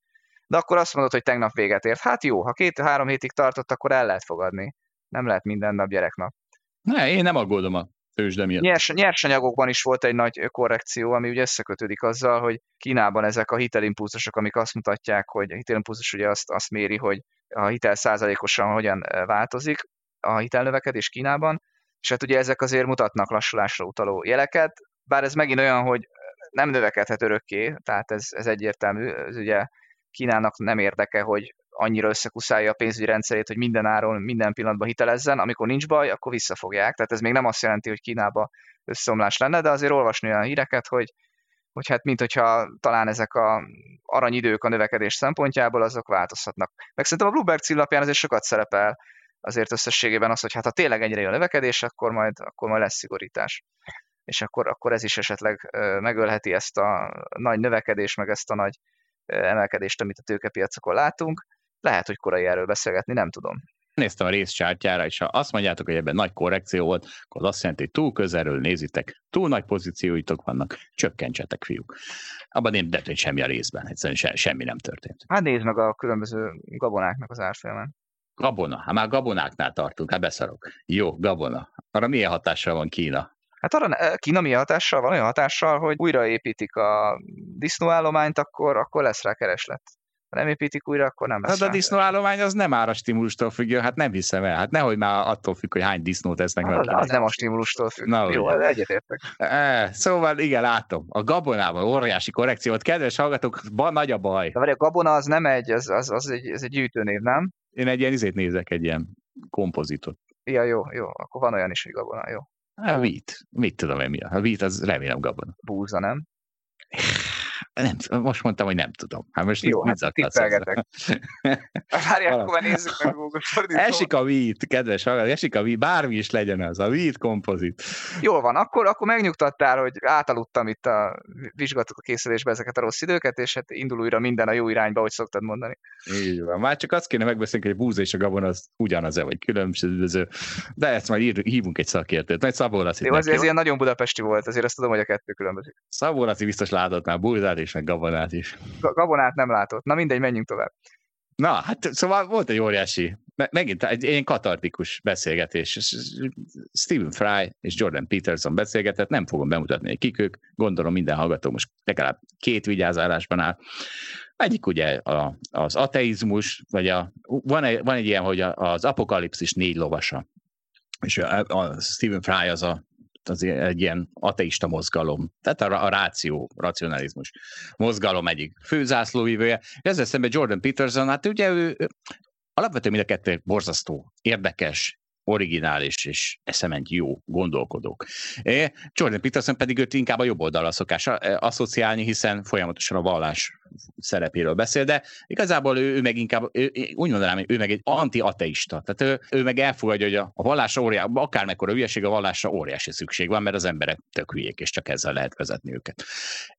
De akkor azt mondod, hogy tegnap véget ért. Hát jó, ha két-három hétig tartott, akkor el lehet fogadni. Nem lehet minden nap gyereknap.
Ne, én nem aggódom a tőzsde miatt.
Nyers, nyersanyagokban is volt egy nagy korrekció, ami ugye összekötődik azzal, hogy Kínában ezek a hitelimpulzusok, amik azt mutatják, hogy a hitelimpulzus ugye azt, azt méri, hogy a hitel százalékosan hogyan változik a hitelnövekedés Kínában, és hát ugye ezek azért mutatnak lassulásra utaló jeleket, bár ez megint olyan, hogy nem növekedhet örökké, tehát ez, ez egyértelmű, ez ugye Kínának nem érdeke, hogy annyira összekuszálja a pénzügyi rendszerét, hogy minden áron, minden pillanatban hitelezzen, amikor nincs baj, akkor visszafogják. Tehát ez még nem azt jelenti, hogy Kínába összeomlás lenne, de azért olvasni olyan híreket, hogy, hogy hát mint hogyha talán ezek a aranyidők a növekedés szempontjából, azok változhatnak. Meg szerintem a Bloomberg címlapján azért sokat szerepel azért összességében az, hogy hát ha tényleg ennyire jó a növekedés, akkor majd, akkor majd lesz szigorítás. És akkor, akkor ez is esetleg megölheti ezt a nagy növekedést, meg ezt a nagy emelkedést, amit a tőkepiacokon látunk. Lehet, hogy korai erről beszélgetni, nem tudom.
Néztem a részcsártyára, és ha azt mondjátok, hogy ebben nagy korrekció volt, akkor az azt jelenti, hogy túl közelről nézitek, túl nagy pozícióitok vannak, csökkentsetek, fiúk. Abban nem történt semmi a részben, egyszerűen se, semmi nem történt.
Hát nézd meg a különböző gabonáknak az árfolyamat.
Gabona, hát már gabonáknál tartunk, hát beszarok. Jó, gabona. Arra milyen hatással van Kína?
Hát arra Kína milyen hatással van? Olyan hatással, hogy újraépítik a disznóállományt, akkor, akkor lesz rá kereslet. Ha nem építik újra, akkor nem lesz.
Hát a disznóállomány az nem ára stimulustól függ, hát nem hiszem el. Hát nehogy már attól függ, hogy hány disznót esznek.
Az, az nem a stimulustól függ. Na, Jó, ugye. egyetértek.
E, szóval igen, látom. A gabonában óriási korrekciót. Kedves hallgatók, ba, nagy a baj.
De a gabona az nem egy, az, az, az, egy, az egy gyűjtőnév, nem?
Én egy ilyen izét nézek, egy ilyen kompozitot.
Ja, jó, jó. Akkor van olyan is, hogy gabona, jó.
A vít. Mit tudom én mi a? A vít az remélem gabona.
Búza, nem?
Nem, most mondtam, hogy nem tudom. Hát most
Jó, hát tippelgetek. Várják, akkor nézzük meg Google
Esik a vít, kedves hallgató, esik a vít, bármi is legyen az, a vít kompozit.
Jól van, akkor, akkor megnyugtattál, hogy átaludtam itt a vizsgatok a készülésbe ezeket a rossz időket, és hát indul újra minden a jó irányba, hogy szoktad mondani.
Így van. Már csak azt kéne megbeszélni, hogy a búza és a gabon az ugyanaz-e, vagy különböző. De ezt majd ír, hívunk egy szakértőt. Majd Szabó Laci.
Jó, azért ez ilyen nagyon budapesti volt, azért azt tudom, hogy a kettő különbözik.
Szabó Laci biztos látott már búzát és meg gabonát is.
Gabonát nem látott. Na mindegy, menjünk tovább.
Na, hát szóval volt egy óriási, megint egy ilyen katartikus beszélgetés. Stephen Fry és Jordan Peterson beszélgetett, nem fogom bemutatni, kik ők, gondolom minden hallgató most legalább két vigyázálásban áll. Egyik ugye a, az ateizmus, vagy a, van, egy, van egy ilyen, hogy az apokalipszis négy lovasa. És a, a Stephen Fry az a az egy ilyen ateista mozgalom, tehát a, a ráció, racionalizmus mozgalom egyik főzászlóvívője. Ezzel szemben Jordan Peterson, hát ugye ő, alapvetően mind a kettő borzasztó, érdekes, originális és eszement jó gondolkodók. Jordan Peterson pedig őt inkább a jobb oldalra szokás asszociálni, hiszen folyamatosan a vallás szerepéről beszél, de igazából ő, ő meg inkább, ő, úgy mondanám, ő meg egy anti-ateista. Tehát ő, ő meg elfogadja, hogy a, a vallásra óriási, akármekkora hülyeség, a vallásra óriási szükség van, mert az emberek tök hülyék, és csak ezzel lehet vezetni őket.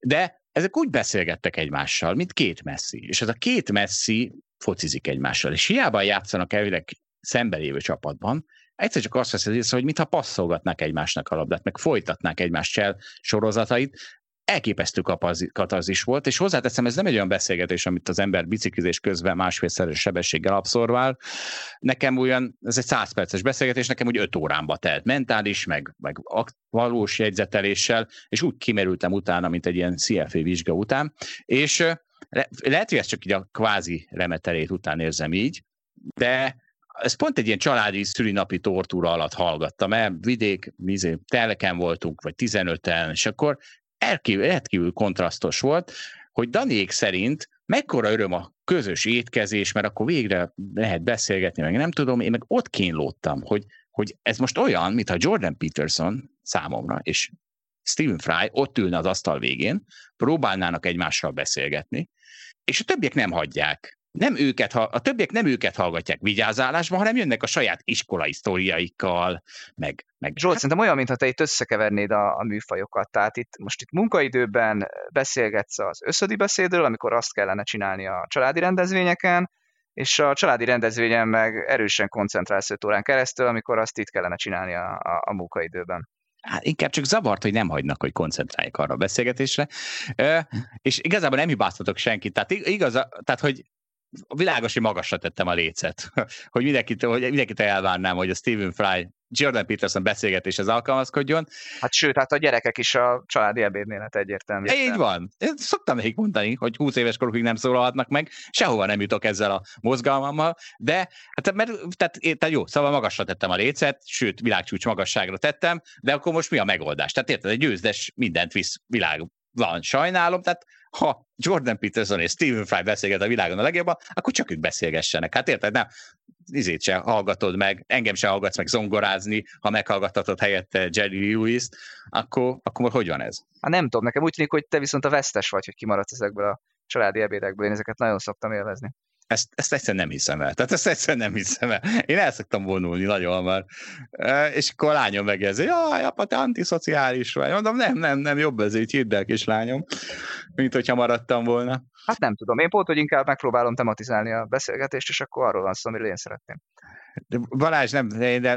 De ezek úgy beszélgettek egymással, mint két messzi. És ez a két messzi focizik egymással. És hiába játszanak elvileg szembelévő csapatban, egyszer csak azt veszed észre, hogy mintha passzolgatnák egymásnak a labdát, meg folytatnák egymás csel sorozatait, elképesztő katarzis volt, és hozzáteszem, ez nem egy olyan beszélgetés, amit az ember biciklizés közben másfélszeres sebességgel abszorvál. Nekem olyan, ez egy száz perces beszélgetés, nekem úgy öt órámba telt, mentális, meg, meg valós jegyzeteléssel, és úgy kimerültem utána, mint egy ilyen CFA vizsga után, és le, lehet, hogy ezt csak így a kvázi remeterét után érzem így, de ez pont egy ilyen családi szülinapi tortúra alatt hallgattam, mert vidék, vizé, teleken voltunk, vagy 15-en, és akkor elkívül kontrasztos volt, hogy Daniék szerint mekkora öröm a közös étkezés, mert akkor végre lehet beszélgetni, meg nem tudom, én meg ott kínlódtam, hogy, hogy ez most olyan, mintha Jordan Peterson számomra, és Stephen Fry ott ülne az asztal végén, próbálnának egymással beszélgetni, és a többiek nem hagyják nem őket, a többiek nem őket hallgatják vigyázálásban, hanem jönnek a saját iskolai sztoriaikkal, meg... meg
Zsolt, hát... szerintem olyan, mintha te itt összekevernéd a, a műfajokat. Tehát itt most itt munkaidőben beszélgetsz az összödi beszédről, amikor azt kellene csinálni a családi rendezvényeken, és a családi rendezvényen meg erősen koncentrálsz 5 órán keresztül, amikor azt itt kellene csinálni a, a, a munkaidőben.
Hát inkább csak zavart, hogy nem hagynak, hogy koncentráljak arra a beszélgetésre. és igazából nem hibáztatok senkit. Tehát igaz, tehát hogy világos, hogy magasra tettem a lécet, hogy mindenkit, hogy mindenkit elvárnám, hogy a Stephen Fry Jordan Peterson beszélgetéshez alkalmazkodjon.
Hát sőt, hát a gyerekek is a családi ebédnél hát egyértelmű.
Így van. Én szoktam nekik mondani, hogy 20 éves korukig nem szólalhatnak meg, sehova nem jutok ezzel a mozgalmammal, de hát, mert, tehát, tehát jó, szóval magasra tettem a lécet, sőt, világcsúcs magasságra tettem, de akkor most mi a megoldás? Tehát érted, egy győzdes mindent visz világ van, sajnálom, tehát ha Jordan Peterson és Stephen Fry beszélget a világon a legjobban, akkor csak ők beszélgessenek. Hát érted, nem? Izét se hallgatod meg, engem se hallgatsz meg zongorázni, ha meghallgathatod helyette Jerry Lewis-t, akkor, akkor hogy van ez?
Hát nem tudom, nekem úgy tűnik, hogy te viszont a vesztes vagy, hogy kimaradsz ezekből a családi ebédekből, én ezeket nagyon szoktam élvezni.
Ezt, ezt egyszerűen nem hiszem el. Tehát ezt egyszerűen nem hiszem el. Én el szoktam vonulni nagyon hamar. És akkor a lányom megjegyzi, jaj, apa, te antiszociális vagy. Mondom, nem, nem, nem, jobb ez így, hidd el, kislányom, mint hogyha maradtam volna.
Hát nem tudom. Én pont, hogy inkább megpróbálom tematizálni a beszélgetést, és akkor arról van szó, amiről én szeretném.
Balázs, nem,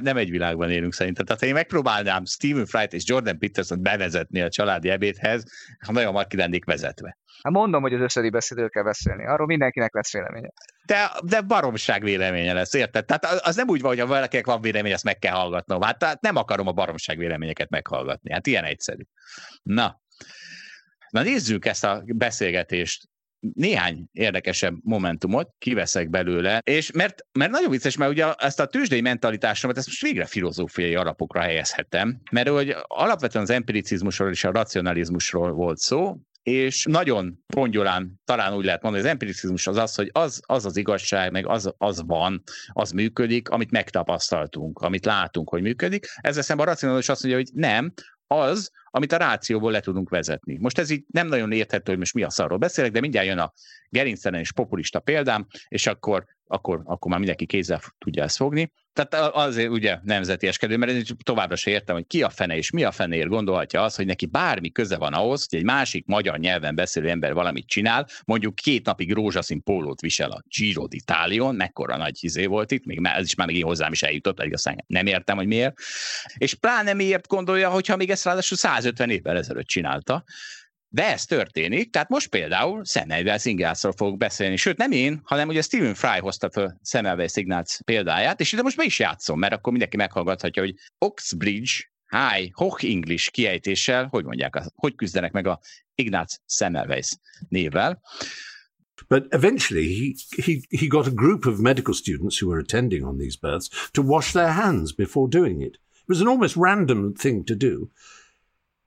nem egy világban élünk szerintem. Tehát én megpróbálnám Stephen Fry-t és Jordan Peterson bevezetni a családi ebédhez, ha nagyon hamar ki lennék vezetve.
Hát mondom, hogy az összedi beszédről kell beszélni. Arról mindenkinek lesz véleménye.
De, de baromság véleménye lesz, érted? Tehát az nem úgy van, hogy ha valakinek van vélemény, azt meg kell hallgatnom. Hát tehát nem akarom a baromság véleményeket meghallgatni. Hát ilyen egyszerű. Na, Na nézzük ezt a beszélgetést néhány érdekesebb momentumot kiveszek belőle, és mert, mert nagyon vicces, mert ugye ezt a tőzsdei mentalitásomat, ezt most végre filozófiai alapokra helyezhetem, mert hogy alapvetően az empiricizmusról és a racionalizmusról volt szó, és nagyon pongyolán talán úgy lehet mondani, az empiricizmus az az, hogy az az, az igazság, meg az, az van, az működik, amit megtapasztaltunk, amit látunk, hogy működik. Ezzel szemben a racionalizmus azt mondja, hogy nem, az, amit a rációból le tudunk vezetni. Most ez így nem nagyon érthető, hogy most mi a szarról beszélek, de mindjárt jön a gerinctelen és populista példám, és akkor akkor, akkor már mindenki kézzel tudja ezt fogni. Tehát azért ugye nemzeti eskedő, mert én továbbra sem értem, hogy ki a fene és mi a fenéért gondolhatja az, hogy neki bármi köze van ahhoz, hogy egy másik magyar nyelven beszélő ember valamit csinál, mondjuk két napig rózsaszín pólót visel a Giro d'Italion, mekkora nagy hizé volt itt, még ez is már még hozzám is eljutott, pedig aztán nem értem, hogy miért. És pláne miért gondolja, hogyha még ezt ráadásul 150 évvel ezelőtt csinálta, de ez történik, tehát most például Semmelweis Ignázról fogok beszélni, sőt nem én, hanem ugye Stephen Fry hozta fel Semmelweis Ignác példáját, és ide most be is játszom, mert akkor mindenki meghallgathatja, hogy Oxbridge High Hoch English kiejtéssel, hogy mondják, hogy küzdenek meg a Ignác Semmelweis névvel.
But eventually, he, he, he got a group of medical students who were attending on these births to wash their hands before doing it. It was an almost random thing to do.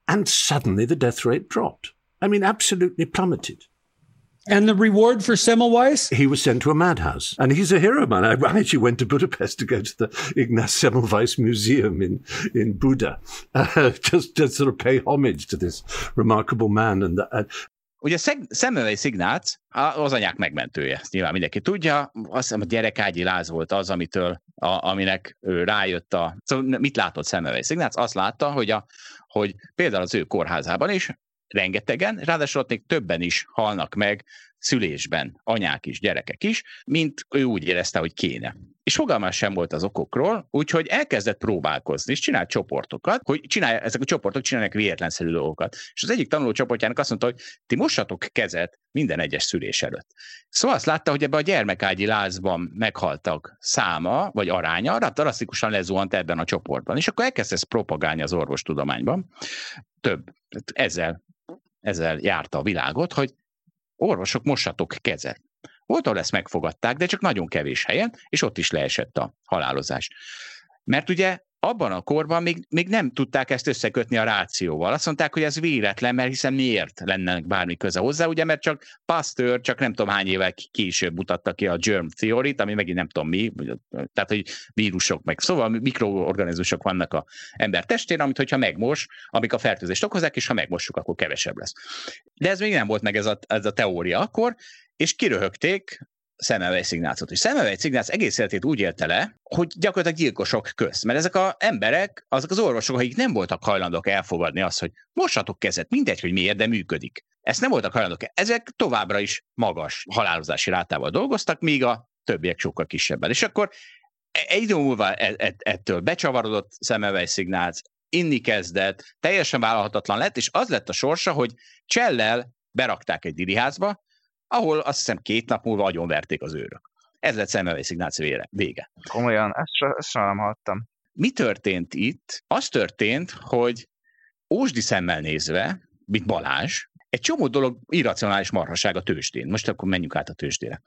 And suddenly the death rate dropped. I mean, absolutely plummeted.
And the reward for Semmelweis?
He was sent to a madhouse. And he's a hero man. I, I actually went to Budapest to go to the Ignaz Semmelweis Museum in, in Buda, uh, just to sort of pay homage to this remarkable man. And, uh,
Ugye Semmelweis Ignác az anyák megmentője, ezt nyilván mindenki tudja. Azt hiszem a gyerekágyi láz volt az, amitől, a, aminek ő rájött a... Szóval mit látott Semmelweis Ignác? Azt látta, hogy, a, hogy például az ő kórházában is rengetegen, ráadásul ott még többen is halnak meg szülésben, anyák is, gyerekek is, mint ő úgy érezte, hogy kéne. És fogalmás sem volt az okokról, úgyhogy elkezdett próbálkozni, és csinált csoportokat, hogy csinálja, ezek a csoportok csinálnak véletlenszerű dolgokat. És az egyik tanuló csoportjának azt mondta, hogy ti mossatok kezet minden egyes szülés előtt. Szóval azt látta, hogy ebbe a gyermekágyi lázban meghaltak száma, vagy aránya, drasztikusan lezuhant ebben a csoportban. És akkor elkezdte ezt propagálni az orvostudományban. Több, ezzel ezzel járta a világot, hogy orvosok mossatok kezet. Volt, ahol ezt megfogadták, de csak nagyon kevés helyen, és ott is leesett a halálozás. Mert ugye abban a korban még, még nem tudták ezt összekötni a rációval. Azt mondták, hogy ez véletlen, mert hiszen miért lenne bármi köze hozzá, ugye, mert csak Pasteur csak nem tudom hány évvel később mutatta ki a germ theory ami megint nem tudom mi, tehát hogy vírusok meg. Szóval mikroorganizmusok vannak a ember testén, amit hogyha megmos, amik a fertőzést okozzák, és ha megmossuk, akkor kevesebb lesz. De ez még nem volt meg ez a, ez a teória akkor, és kiröhögték Szemmelweis Ignácot. És Szemmelweis Ignác egész életét úgy élte le, hogy gyakorlatilag gyilkosok közt. Mert ezek az emberek, azok az orvosok, akik nem voltak hajlandók elfogadni azt, hogy mossatok kezet, mindegy, hogy miért, de működik. Ezt nem voltak hajlandók. Ezek továbbra is magas halálozási rátával dolgoztak, míg a többiek sokkal kisebben. És akkor e, egy idő múlva e, e, ettől becsavarodott Szemmelweis Ignác, inni kezdett, teljesen vállalhatatlan lett, és az lett a sorsa, hogy csellel berakták egy diriházba, ahol azt hiszem két nap múlva agyonverték az őrök. Ez lett Szemmelweis Ignáció vége.
Komolyan, ezt, so, ezt soha nem hallottam.
Mi történt itt? Az történt, hogy ósdi szemmel nézve, mint Balázs, egy csomó dolog irracionális marhaság a tőzsdén. Most akkor menjünk át a tőzsdére.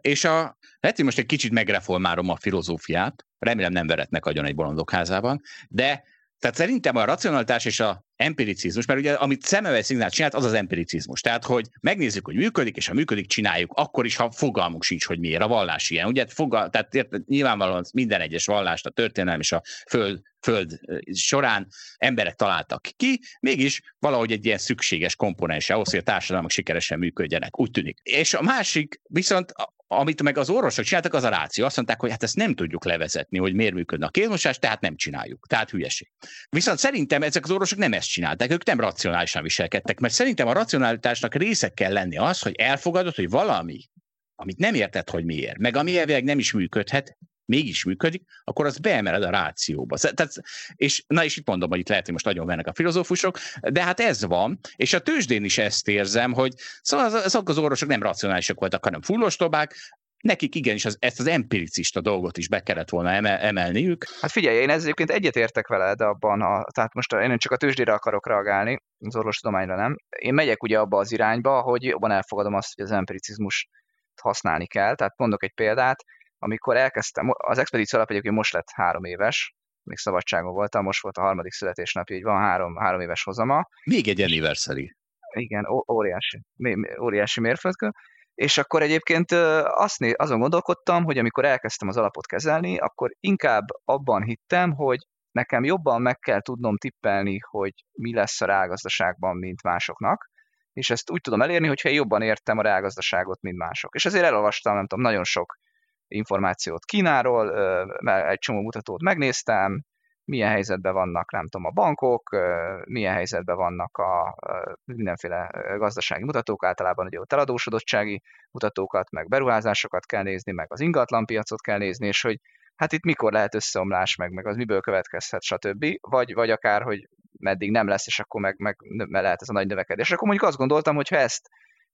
és a, lehet, hogy most egy kicsit megreformálom a filozófiát, remélem nem veretnek agyon egy bolondok házában, de tehát szerintem a racionalitás és a empiricizmus, mert ugye amit Szemmelweis Szignál csinált, az az empiricizmus. Tehát, hogy megnézzük, hogy működik, és ha működik, csináljuk, akkor is, ha fogalmunk sincs, hogy miért. A vallás ilyen. Ugye, fogal, tehát érted, nyilvánvalóan minden egyes vallást a történelem és a föld, föld során emberek találtak ki, mégis valahogy egy ilyen szükséges komponense ahhoz, hogy a társadalmak sikeresen működjenek, úgy tűnik. És a másik viszont amit meg az orvosok csináltak, az a ráció. Azt mondták, hogy hát ezt nem tudjuk levezetni, hogy miért működne a kézmosás, tehát nem csináljuk. Tehát hülyeség. Viszont szerintem ezek az orvosok nem ezt csinálták, ők nem racionálisan viselkedtek, mert szerintem a racionalitásnak része kell lenni az, hogy elfogadod, hogy valami, amit nem érted, hogy miért, meg ami elvileg nem is működhet, mégis működik, akkor az beemeled a rációba. Tehát, és na és itt mondom, hogy itt lehet, hogy most nagyon vennek a filozófusok, de hát ez van, és a tőzsdén is ezt érzem, hogy szóval azok az orvosok nem racionálisak voltak, hanem fullostobák, nekik igenis az, ezt az empiricista dolgot is be kellett volna emel, emelniük.
Hát figyelj, én ezzel egyébként egyetértek veled abban, a, tehát most én csak a tőzsdére akarok reagálni, az orvostudományra nem. Én megyek ugye abba az irányba, hogy jobban elfogadom azt, hogy az empiricizmus használni kell. Tehát mondok egy példát, amikor elkezdtem, az expedíció alap egyébként most lett három éves, még szabadságon voltam, most volt a harmadik születésnapja, így van három, három éves hozama.
Még egy anniversary.
Igen, óriási, óriási mérföldkő. És akkor egyébként azt, azon gondolkodtam, hogy amikor elkezdtem az alapot kezelni, akkor inkább abban hittem, hogy nekem jobban meg kell tudnom tippelni, hogy mi lesz a rágazdaságban, mint másoknak, és ezt úgy tudom elérni, hogyha jobban értem a rágazdaságot, mint mások. És ezért elolvastam, nem tudom, nagyon sok információt Kínáról, egy csomó mutatót megnéztem, milyen helyzetben vannak, nem tudom, a bankok, milyen helyzetben vannak a mindenféle gazdasági mutatók, általában ugye ott eladósodottsági mutatókat, meg beruházásokat kell nézni, meg az ingatlanpiacot kell nézni, és hogy hát itt mikor lehet összeomlás, meg, meg az miből következhet, stb. Vagy, vagy akár, hogy meddig nem lesz, és akkor meg, meg lehet ez a nagy növekedés. És akkor mondjuk azt gondoltam, hogy ha ezt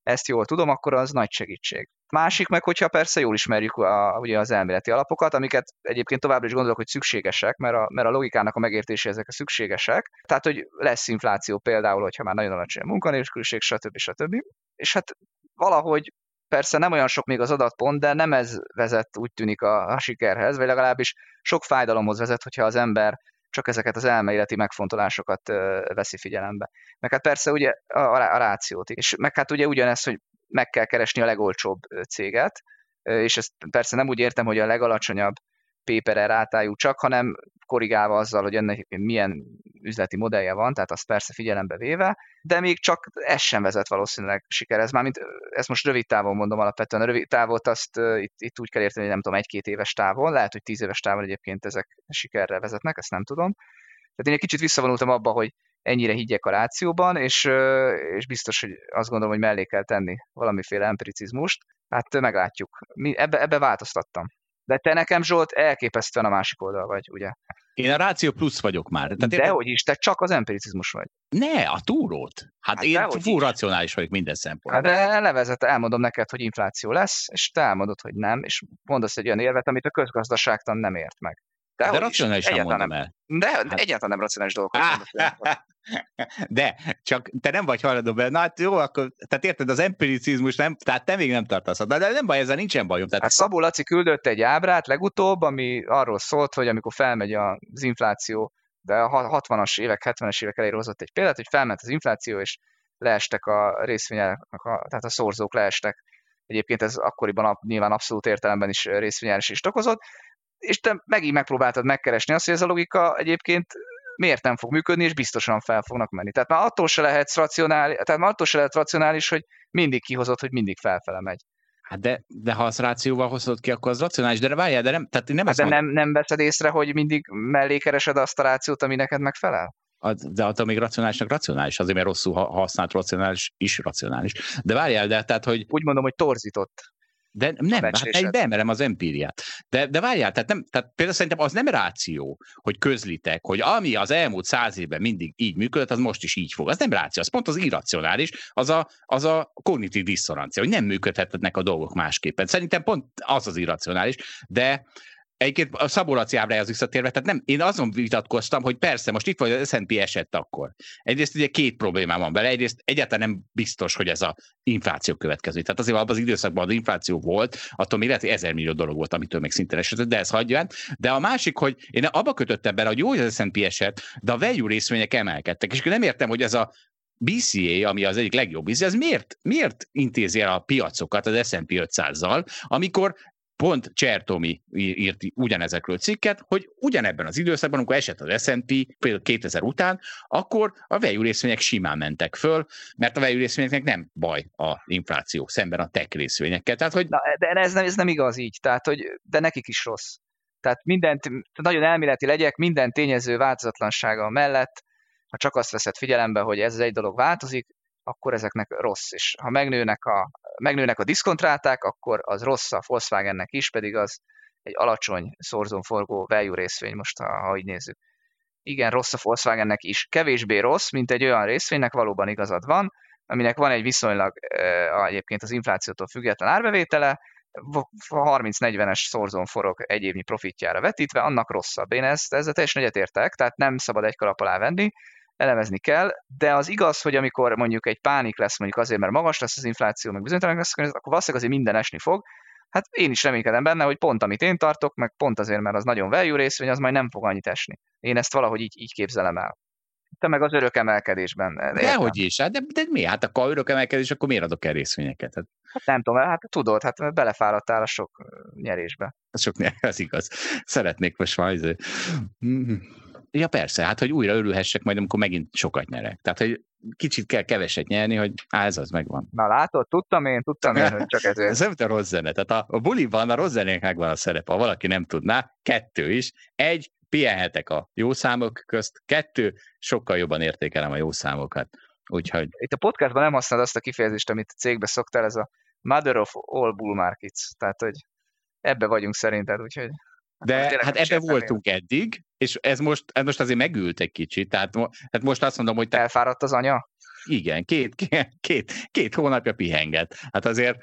ezt jól tudom, akkor az nagy segítség. Másik meg, hogyha persze jól ismerjük a, ugye az elméleti alapokat, amiket egyébként továbbra is gondolok, hogy szükségesek, mert a, mert a logikának a megértése ezek a szükségesek. Tehát, hogy lesz infláció például, hogyha már nagyon alacsony a munkanélküliség, stb. stb. És hát valahogy persze nem olyan sok még az adatpont, de nem ez vezet úgy tűnik a, a sikerhez, vagy legalábbis sok fájdalomhoz vezet, hogyha az ember csak ezeket az elméleti megfontolásokat veszi figyelembe. Meg hát persze ugye a, a rációt is. Meg hát ugye ugyanez, hogy meg kell keresni a legolcsóbb céget, és ezt persze nem úgy értem, hogy a legalacsonyabb paper rátájú csak, hanem korrigálva azzal, hogy ennek milyen üzleti modellje van, tehát azt persze figyelembe véve, de még csak ez sem vezet valószínűleg sikerhez. Mármint ezt most rövid távon mondom alapvetően, a rövid távot azt itt, itt úgy kell érteni, hogy nem tudom, egy-két éves távon, lehet, hogy tíz éves távon egyébként ezek sikerre vezetnek, ezt nem tudom. Tehát én egy kicsit visszavonultam abba, hogy ennyire higgyek a rációban, és, és biztos, hogy azt gondolom, hogy mellé kell tenni valamiféle empiricizmust. Hát meglátjuk. Mi, ebbe, ebbe változtattam. De te nekem, Zsolt, elképesztően a másik oldal vagy, ugye?
Én a ráció plusz vagyok már.
Tehát Dehogy is, te csak az empiricizmus vagy.
Ne, a túrót. Hát, hát én full racionális vagyok minden szempontból.
Hát de levezet, elmondom neked, hogy infláció lesz, és te elmondod, hogy nem, és mondasz egy olyan érvet, amit a közgazdaságtan nem ért meg. De,
De racionálisan mondom
nem.
el.
De hát... egyáltalán nem racionális dolgok.
De, csak te nem vagy hajlandó be. Na hát jó, akkor, tehát érted, az empiricizmus nem, tehát te még nem tartasz. De, de nem baj, ezzel nincsen bajom. Tehát
Hát Szabó Laci küldött egy ábrát legutóbb, ami arról szólt, hogy amikor felmegy az infláció, de a 60-as évek, 70-es évek elejére hozott egy példát, hogy felment az infláció, és leestek a részvények, tehát a szorzók leestek. Egyébként ez akkoriban nyilván abszolút értelemben is részvényárás is okozott, és te megint megpróbáltad megkeresni azt, hogy ez a logika egyébként miért nem fog működni, és biztosan fel fognak menni. Tehát már attól se lehet racionális, tehát már attól se lehet racionális, hogy mindig kihozott, hogy mindig felfele megy.
Hát de, de ha az rációval hozod ki, akkor az racionális, de várjál, de nem, tehát nem
hát de nem, nem veszed észre, hogy mindig mellé keresed azt a rációt, ami neked megfelel?
de attól még racionálisnak racionális, azért mert rosszul használt racionális is racionális. De várjál, de tehát, hogy...
Úgy mondom, hogy torzított.
De nem, hát egy beemelem az empíriát. De, de várjál, tehát, nem, tehát például szerintem az nem ráció, hogy közlitek, hogy ami az elmúlt száz évben mindig így működött, az most is így fog. Az nem ráció, az pont az irracionális, az a, az a kognitív diszonancia, hogy nem működhetnek a dolgok másképpen. Szerintem pont az az irracionális, de Egyébként a Szabolaci ábrájához visszatérve, tehát nem, én azon vitatkoztam, hogy persze, most itt vagy az S&P esett akkor. Egyrészt ugye két problémám van vele, egyrészt egyáltalán nem biztos, hogy ez a infláció következő. Tehát azért abban az időszakban az infláció volt, attól még lehet, hogy ezer millió dolog volt, amitől még szinte esett, de ez hagyja. De a másik, hogy én abba kötöttem bele, hogy jó, hogy az S&P esett, de a value részvények emelkedtek. És nem értem, hogy ez a BCA, ami az egyik legjobb BCA, ez miért, miért intézi el a piacokat az S&P 500-zal, amikor pont Csertomi írt ugyanezekről cikket, hogy ugyanebben az időszakban, amikor esett az S&P, például 2000 után, akkor a value részvények simán mentek föl, mert a value részvényeknek nem baj a infláció szemben a tech részvényekkel. Tehát, hogy...
Na, de ez nem, ez nem igaz így, tehát, hogy, de nekik is rossz. Tehát mindent, nagyon elméleti legyek, minden tényező változatlansága mellett, ha csak azt veszed figyelembe, hogy ez egy dolog változik, akkor ezeknek rossz. És ha megnőnek a, megnőnek a diszkontráták, akkor az rossz a Volkswagennek is, pedig az egy alacsony szorzón forgó value részvény, most ha, ha így nézzük. Igen, rossz a Volkswagennek is. Kevésbé rossz, mint egy olyan részvénynek, valóban igazad van, aminek van egy viszonylag e, egyébként az inflációtól független árbevétele, 30-40-es szorzón forog egy profitjára vetítve, annak rosszabb. Én ezt, ezzel teljesen egyetértek, tehát nem szabad egy kalap alá venni, elemezni kell, de az igaz, hogy amikor mondjuk egy pánik lesz, mondjuk azért, mert magas lesz az infláció, meg bizonytalan lesz, akkor valószínűleg azért minden esni fog. Hát én is reménykedem benne, hogy pont amit én tartok, meg pont azért, mert az nagyon value részvény, az majd nem fog annyit esni. Én ezt valahogy így, így képzelem el. Te meg az örök emelkedésben.
Dehogy is, hát de, de mi? Hát akkor örök emelkedés, akkor miért adok el részvényeket? Hát...
hát nem tudom, hát tudod, hát belefáradtál a sok nyerésbe.
Ez sok nyerés, ez igaz. Szeretnék most már Ja persze, hát hogy újra örülhessek majd, amikor megint sokat nyerek. Tehát, hogy kicsit kell keveset nyerni, hogy á, ez az megvan.
Na látod, tudtam én, tudtam én, hogy csak ezért.
ez nem a rossz zene. Tehát a, a buliban a rossz zenének megvan a szerepe. Ha valaki nem tudná, kettő is. Egy, pihenhetek a jó számok közt. Kettő, sokkal jobban értékelem a jó számokat. Úgyhogy...
Itt a podcastban nem használod azt a kifejezést, amit a cégbe szoktál, ez a mother of all bull markets. Tehát, hogy ebbe vagyunk szerinted, úgyhogy...
De hát, hát ebbe voltunk eddig, és ez most, ez most azért megült egy kicsit, tehát, tehát most azt mondom, hogy... Te...
Elfáradt az anya?
Igen, két, két, két hónapja pihenget. Hát azért,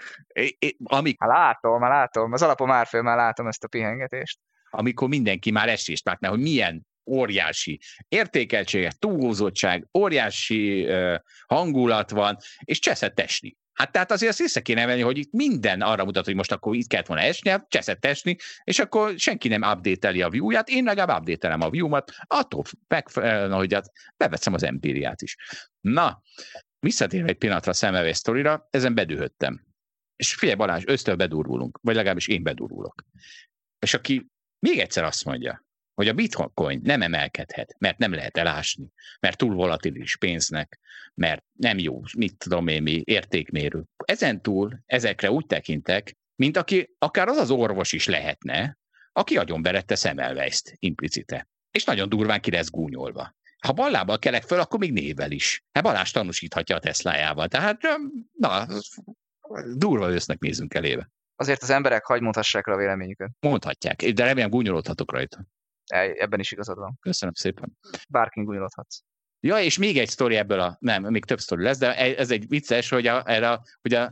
amik...
Hát látom, már látom, az alapom árfő, már látom ezt a pihengetést.
Amikor mindenki már esést látná, hogy milyen óriási értékeltsége, túlhúzottság, óriási uh, hangulat van, és cseszett esni. Hát tehát azért azt vissza kéne venni, hogy itt minden arra mutat, hogy most akkor itt kellett volna esni, hát cseszett esni, és akkor senki nem update a view-ját, én legalább update a view-mat, attól megfelelően, hogy hát beveszem az empíriát is. Na, visszatérve egy pillanatra a szemevész sztorira, ezen bedühöttem. És figyelj Balázs, ösztől bedurvulunk, vagy legalábbis én bedurvulok. És aki még egyszer azt mondja, hogy a bitcoin nem emelkedhet, mert nem lehet elásni, mert túl volatilis pénznek, mert nem jó, mit tudom én mi, értékmérő. Ezen túl ezekre úgy tekintek, mint aki akár az az orvos is lehetne, aki agyon berette szemelvejszt implicite. És nagyon durván ki lesz gúnyolva. Ha ballábbal kelek föl, akkor még névvel is. Hát Balázs tanúsíthatja a Teslájával. Tehát, na, durva ősznek nézünk elébe.
Azért az emberek hagyd mondhassák a véleményüket.
Mondhatják, de remélem gúnyolódhatok rajta.
Ebben is igazad van.
Köszönöm szépen.
Bárkin gúnyolódhatsz.
Ja, és még egy sztori ebből a, nem, még több sztori lesz, de ez egy vicces, hogy a, erre, hogy a,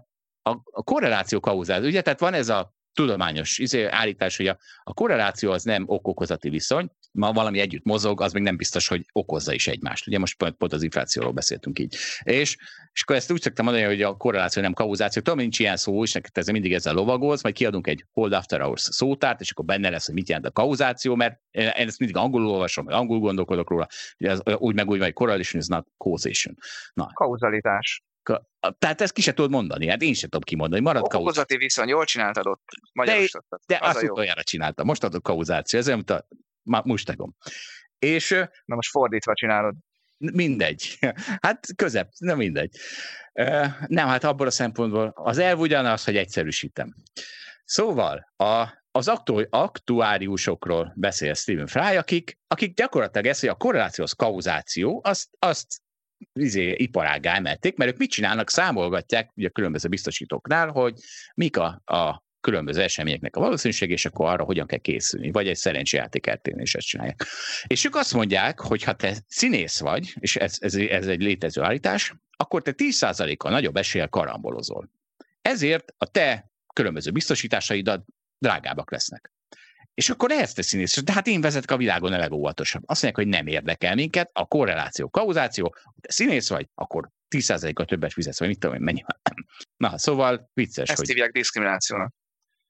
a, a korreláció kauzál. Ugye, tehát van ez a tudományos izé, állítás, hogy a, a korreláció az nem ok-okozati viszony, ma valami együtt mozog, az még nem biztos, hogy okozza is egymást. Ugye most pont, pont az inflációról beszéltünk így. És, és akkor ezt úgy szoktam mondani, hogy a korreláció nem kauzáció. Tudom, nincs ilyen szó, és neked ezzel mindig ezzel lovagolsz, majd kiadunk egy hold after hours szótárt, és akkor benne lesz, hogy mit jelent a kauzáció, mert én ezt mindig angolul olvasom, vagy angolul gondolkodok róla, hogy ez úgy meg úgy, hogy correlation is not causation.
Na. Kauzalitás.
Tehát ezt ki se tudod mondani, hát én sem tudom kimondani. Marad
Okozati viszony, jól csináltad ott, De,
de az azt utoljára csináltam, most adok kauzáció, ez olyan, mint a mustegom. És,
Na most fordítva csinálod.
Mindegy. Hát közep, nem mindegy. Nem, hát abból a szempontból az elv ugyanaz, hogy egyszerűsítem. Szóval a, az aktu, aktuáriusokról beszél Stephen Fry, akik, akik gyakorlatilag ezt, hogy a korrelációs kauzáció, azt, azt izé, iparágá emelték, mert ők mit csinálnak, számolgatják ugye különböző biztosítóknál, hogy mik a, a különböző eseményeknek a valószínűség, és akkor arra hogyan kell készülni, vagy egy szerencsejáték eltérni, és ezt csinálják. És ők azt mondják, hogy ha te színész vagy, és ez, ez, ez egy létező állítás, akkor te 10%-kal nagyobb eséllyel karambolozol. Ezért a te különböző biztosításaidat drágábbak lesznek. És akkor ehhez te színész, de hát én vezetek a világon a legóvatosabb. Azt mondják, hogy nem érdekel minket, a korreláció, kauzáció, te színész vagy, akkor 10%-kal többet fizetsz, vagy mit tudom én, mennyi. Na, szóval vicces,
Ezt
hogy...
hívják diszkriminációnak.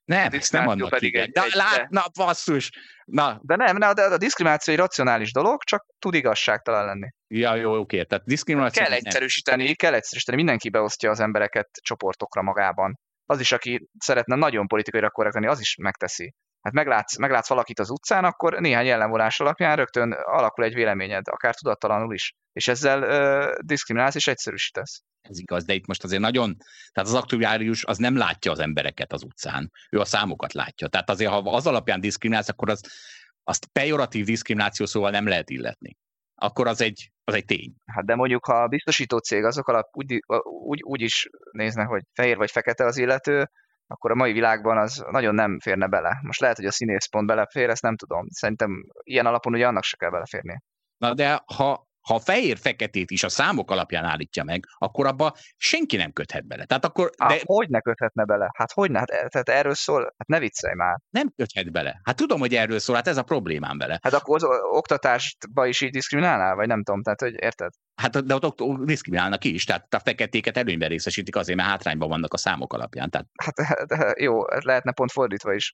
Nem, ezt nem annak pedig egy, de, egy, lát, na, basszus! Na.
De nem, de a diszkrimináció egy racionális dolog, csak tud igazságtalan lenni.
Ja, jó, oké, tehát diszkrimináció...
Kell egyszerűsíteni, nem. kell egyszerűsíteni, mindenki beosztja az embereket csoportokra magában. Az is, aki szeretne nagyon politikai korrekt lenni, az is megteszi. Hát meglátsz, meglátsz valakit az utcán, akkor néhány jellemvonás alapján rögtön alakul egy véleményed, akár tudattalanul is. És ezzel ö, diszkriminálsz és egyszerűsítesz
ez igaz, de itt most azért nagyon, tehát az aktuárius az nem látja az embereket az utcán, ő a számokat látja. Tehát azért, ha az alapján diszkriminálsz, akkor az, azt pejoratív diszkrimináció szóval nem lehet illetni. Akkor az egy, az egy tény.
Hát de mondjuk, ha a biztosító cég azok alap úgy, úgy, úgy is nézne, hogy fehér vagy fekete az illető, akkor a mai világban az nagyon nem férne bele. Most lehet, hogy a színész pont belefér, ezt nem tudom. Szerintem ilyen alapon ugye annak se kell beleférni.
Na de ha ha fehér-feketét is a számok alapján állítja meg, akkor abba senki nem köthet bele. Tehát akkor,
de... Hát, hogy ne köthetne bele? Hát hogy ne? Hát, e, tehát erről szól? Hát ne viccelj már.
Nem köthet bele. Hát tudom, hogy erről szól, hát ez a problémám vele.
Hát akkor az oktatásba is így diszkriminálnál, vagy nem tudom, tehát hogy érted?
Hát de ott, ott diszkriminálnak is, tehát a feketéket előnyben részesítik azért, mert hátrányban vannak a számok alapján. Tehát...
Hát de jó, lehetne pont fordítva is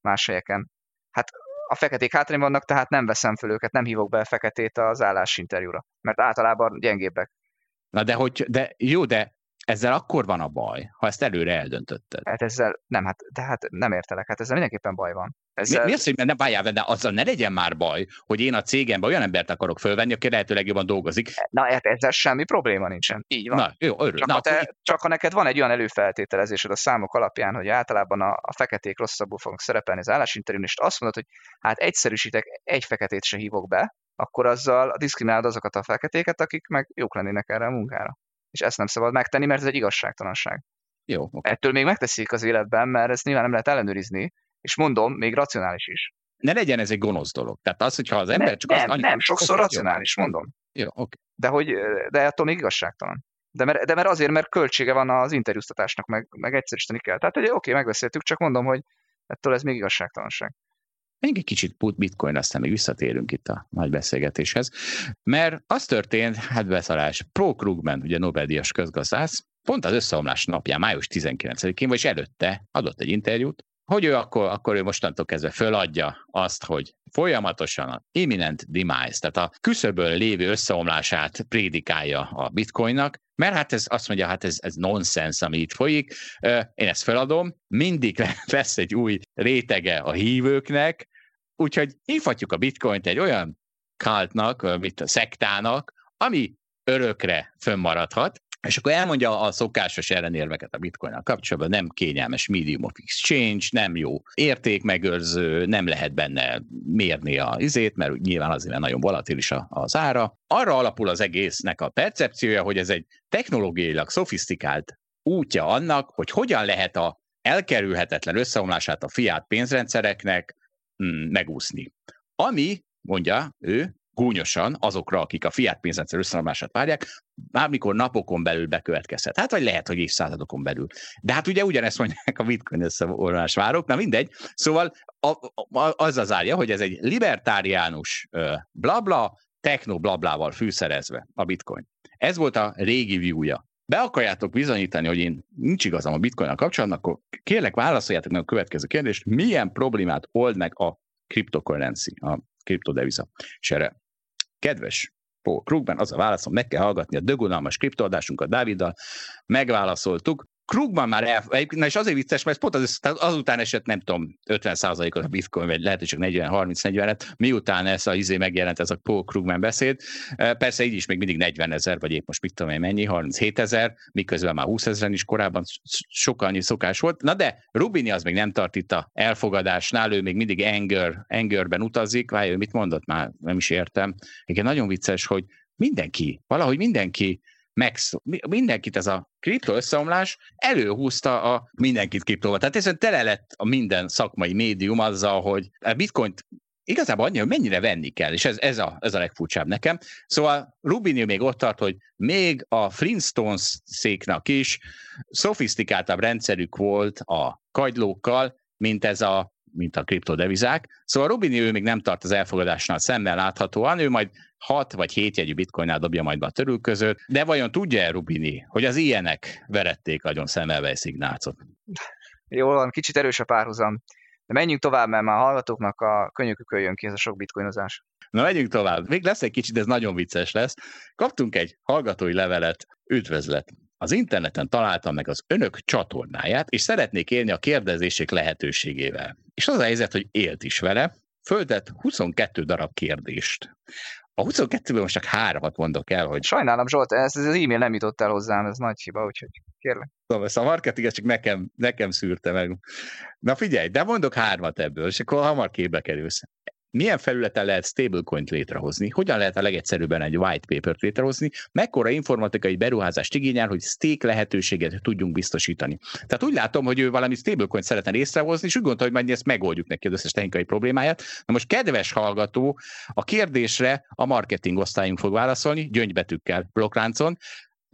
más helyeken. Hát a feketék hátrány vannak, tehát nem veszem föl őket, nem hívok be a feketét az állásinterjúra, mert általában gyengébbek.
Na de hogy, de jó, de ezzel akkor van a baj, ha ezt előre eldöntötted.
Hát ezzel nem, hát, de hát nem értelek, hát ezzel mindenképpen baj van. Ezzel...
Mi, mi az, hogy ne bájál, de azzal ne legyen már baj, hogy én a cégemben olyan embert akarok fölvenni, aki lehető legjobban dolgozik.
Na, hát ezzel semmi probléma nincsen. Így van.
Na, jó, örül.
Csak,
Na,
ha te, akkor... csak ha neked van egy olyan előfeltételezésed a számok alapján, hogy általában a, a feketék rosszabbul fognak szerepelni az állásinterjún, és azt mondod, hogy hát egyszerűsítek, egy feketét se hívok be, akkor azzal diszkriminálod azokat a feketéket, akik meg jók lennének erre a munkára és ezt nem szabad megtenni, mert ez egy igazságtalanság.
Jó. Okay.
Ettől még megteszik az életben, mert ezt nyilván nem lehet ellenőrizni, és mondom, még racionális is.
Ne legyen ez egy gonosz dolog. Tehát az, hogyha az ember
ne,
csak
nem,
azt...
Nem, nem, sokszor racionális, jó. mondom.
Jó, oké. Okay.
De, hogy, de attól még igazságtalan. De mert, de mert azért, mert költsége van az interjúztatásnak, meg, meg egyszerűsíteni kell. Tehát, hogy oké, okay, megbeszéltük, csak mondom, hogy ettől ez még igazságtalanság.
Még egy kicsit put bitcoin, aztán még visszatérünk itt a nagy beszélgetéshez. Mert az történt, hát beszalás, Pro Krugman, ugye Nobel-díjas közgazdász, pont az összeomlás napján, május 19-én, vagy előtte adott egy interjút, hogy ő akkor, akkor ő mostantól kezdve föladja azt, hogy folyamatosan a imminent demise, tehát a küszöbön lévő összeomlását prédikálja a bitcoinnak, mert hát ez azt mondja, hát ez, ez nonsens, ami itt folyik, én ezt feladom, mindig lesz egy új rétege a hívőknek, Úgyhogy hívhatjuk a bitcoint egy olyan kaltnak, mint a szektának, ami örökre fönnmaradhat, és akkor elmondja a szokásos ellenérveket a bitcoin kapcsolatban, nem kényelmes medium of exchange, nem jó értékmegőrző, nem lehet benne mérni a izét, mert nyilván azért nagyon volatilis az ára. Arra alapul az egésznek a percepciója, hogy ez egy technológiailag szofisztikált útja annak, hogy hogyan lehet a elkerülhetetlen összeomlását a fiát pénzrendszereknek Mm, megúszni. Ami, mondja ő, gúnyosan azokra, akik a fiat pénzrendszer összeomlását várják, bármikor napokon belül bekövetkezhet. Hát vagy lehet, hogy évszázadokon belül. De hát ugye ugyanezt mondják a bitcoin összeomlás várok, na mindegy. Szóval a, a, az az árja, hogy ez egy libertáriánus blabla, techno blablával fűszerezve a bitcoin. Ez volt a régi viewja. Be akarjátok bizonyítani, hogy én nincs igazam a bitcoin kapcsolatban, akkor kérlek válaszoljátok meg a következő kérdést. Milyen problémát old meg a cryptocurrency, a kriptodeviza sere? Kedves Paul Krugman, az a válaszom, meg kell hallgatni a dögunalmas kriptoadásunkat. Dáviddal, megválaszoltuk, Krugman már el, na és azért vicces, mert pont az, azután esett, nem tudom, 50%-ot a bitcoin, vagy lehet, hogy csak 40-30-40-et, miután ez a izé megjelent ez a Paul Krugman beszéd. Persze így is még mindig 40 ezer, vagy épp most mit tudom én mennyi, 37 ezer, miközben már 20 ezeren is korábban sokkal annyi szokás volt. Na de Rubini az még nem tart itt a elfogadásnál, ő még mindig anger, angerben utazik, várj, ő mit mondott már, nem is értem. Igen, nagyon vicces, hogy mindenki, valahogy mindenki megsz, mindenkit ez a kripto összeomlás előhúzta a mindenkit kriptóval. Tehát ez tele lett a minden szakmai médium azzal, hogy a bitcoint igazából annyi, hogy mennyire venni kell, és ez, ez, a, ez a legfurcsább nekem. Szóval Rubini még ott tart, hogy még a Flintstones széknak is szofisztikáltabb rendszerük volt a kagylókkal, mint ez a mint a kriptodevizák. Szóval Rubini ő még nem tart az elfogadásnál szemmel láthatóan, ő majd 6 vagy 7 jegyű bitcoinnál dobja majd be a törül között, de vajon tudja-e Rubini, hogy az ilyenek verették nagyon szemelvej szignácot?
Jól van, kicsit erős a párhuzam. De menjünk tovább, mert már hallgatóknak a könyökükön jön ki ez a sok bitcoinozás.
Na, menjünk tovább. Még lesz egy kicsit, de ez nagyon vicces lesz. Kaptunk egy hallgatói levelet, üdvözlet. Az interneten találtam meg az önök csatornáját, és szeretnék élni a kérdezések lehetőségével. És az a helyzet, hogy élt is vele, föltett 22 darab kérdést. A 22-ből most csak háromat mondok el, hogy...
Sajnálom, Zsolt, ez, ez az e-mail nem jutott el hozzám, ez nagy hiba, úgyhogy kérlek.
Szóval ezt a marketing csak nekem, nekem szűrte meg. Na figyelj, de mondok hármat ebből, és akkor hamar képbe kerülsz milyen felületen lehet stablecoin-t létrehozni, hogyan lehet a legegyszerűbben egy white paper-t létrehozni, mekkora informatikai beruházást igényel, hogy stake lehetőséget tudjunk biztosítani. Tehát úgy látom, hogy ő valami stablecoin szeretne létrehozni, és úgy gondolta, hogy majd ezt megoldjuk neki az összes technikai problémáját. Na most, kedves hallgató, a kérdésre a marketing osztályunk fog válaszolni, gyöngybetűkkel blokkláncon,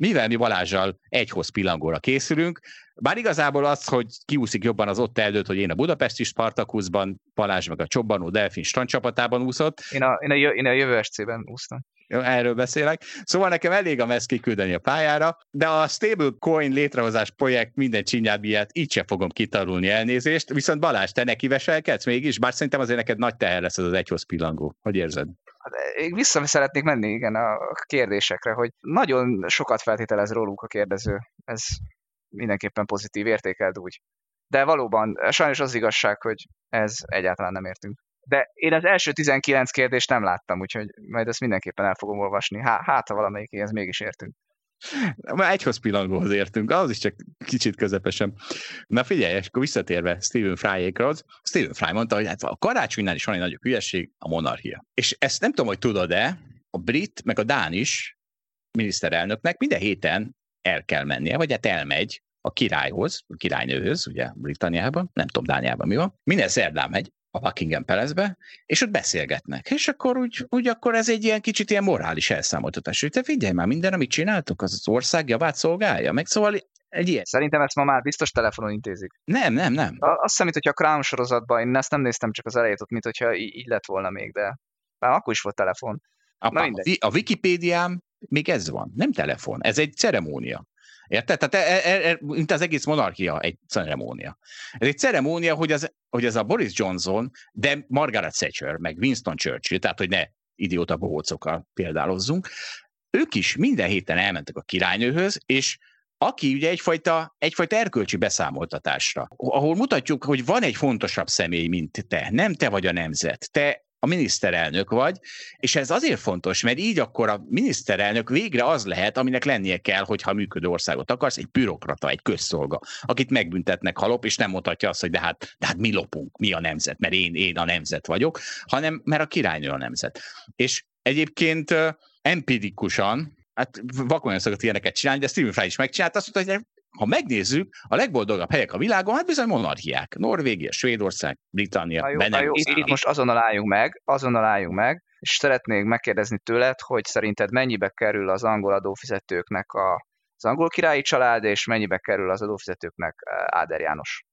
mivel mi Balázsjal egyhoz pillangóra készülünk, bár igazából az, hogy kiúszik jobban az ott előtt, hogy én a budapesti Spartakuszban, Balázs meg a Csobbanó Delfin strandcsapatában úszott.
Én a, én a, én a jövő SC-ben úsztam.
Erről beszélek. Szóval nekem elég a MESZ kiküldeni a pályára, de a stablecoin létrehozás projekt minden csinyábbiát így sem fogom kitarulni elnézést, viszont Balázs, te neki veselkedsz mégis, bár szerintem azért neked nagy teher lesz az az egyhoz pillangó. Hogy érzed?
Hát, én vissza szeretnék menni, igen, a kérdésekre, hogy nagyon sokat feltételez róluk a kérdező. Ez mindenképpen pozitív, értékeld úgy. De valóban, sajnos az igazság, hogy ez egyáltalán nem értünk. De én az első 19 kérdést nem láttam, úgyhogy majd ezt mindenképpen el fogom olvasni. Há, hát, ha valamelyikéhez mégis értünk.
Már egyhoz pillangóhoz értünk, az is csak kicsit közepesen. Na figyelj, és akkor visszatérve Stephen Fryékhoz, Stephen Fry mondta, hogy hát a karácsonynál is van egy nagyobb hülyeség, a monarchia. És ezt nem tudom, hogy tudod-e, a brit, meg a dán is miniszterelnöknek minden héten el kell mennie, vagy hát elmegy a királyhoz, a királynőhöz, ugye Britanniában, nem tudom, Dániában mi van, minden szerdán megy a Buckingham Palace-be, és ott beszélgetnek. És akkor úgy, úgy akkor ez egy ilyen kicsit ilyen morális elszámoltatás, hogy te figyelj már, minden, amit csináltok, az az ország javát szolgálja. Meg szóval egy ilyen.
Szerintem ezt ma már biztos telefonon intézik.
Nem, nem, nem.
A, azt hiszem, hogyha a Crown sorozatban, én ezt nem néztem csak az elejét ott, mint hogyha így, így lett volna még, de már akkor is volt telefon.
Apa, Na a Wikipédiám még ez van, nem telefon, ez egy ceremónia. Érted? Tehát e, e, e, mint az egész monarchia egy ceremónia. Ez egy ceremónia, hogy, az, hogy ez a Boris Johnson, de Margaret Thatcher, meg Winston Churchill, tehát hogy ne idióta bohócokkal példálozzunk, ők is minden héten elmentek a királynőhöz, és aki ugye egyfajta, egyfajta erkölcsi beszámoltatásra, ahol mutatjuk, hogy van egy fontosabb személy, mint te. Nem te vagy a nemzet. Te a miniszterelnök vagy, és ez azért fontos, mert így akkor a miniszterelnök végre az lehet, aminek lennie kell, hogyha működő országot akarsz, egy bürokrata, egy közszolga, akit megbüntetnek halop, és nem mondhatja azt, hogy de hát, de hát mi lopunk, mi a nemzet, mert én, én a nemzet vagyok, hanem mert a királynő a nemzet. És egyébként empirikusan, hát vakon szokott ilyeneket csinálni, de Stephen Fry is megcsinálta, azt mondta, hogy ha megnézzük, a legboldogabb helyek a világon, hát bizony monarchiák. Norvégia, Svédország, Britannia,
Benelux. Itt, itt most azonnal álljunk meg, azonnal álljunk meg. és szeretnék megkérdezni tőled, hogy szerinted mennyibe kerül az angol adófizetőknek a, az angol királyi család, és mennyibe kerül az adófizetőknek Áder János?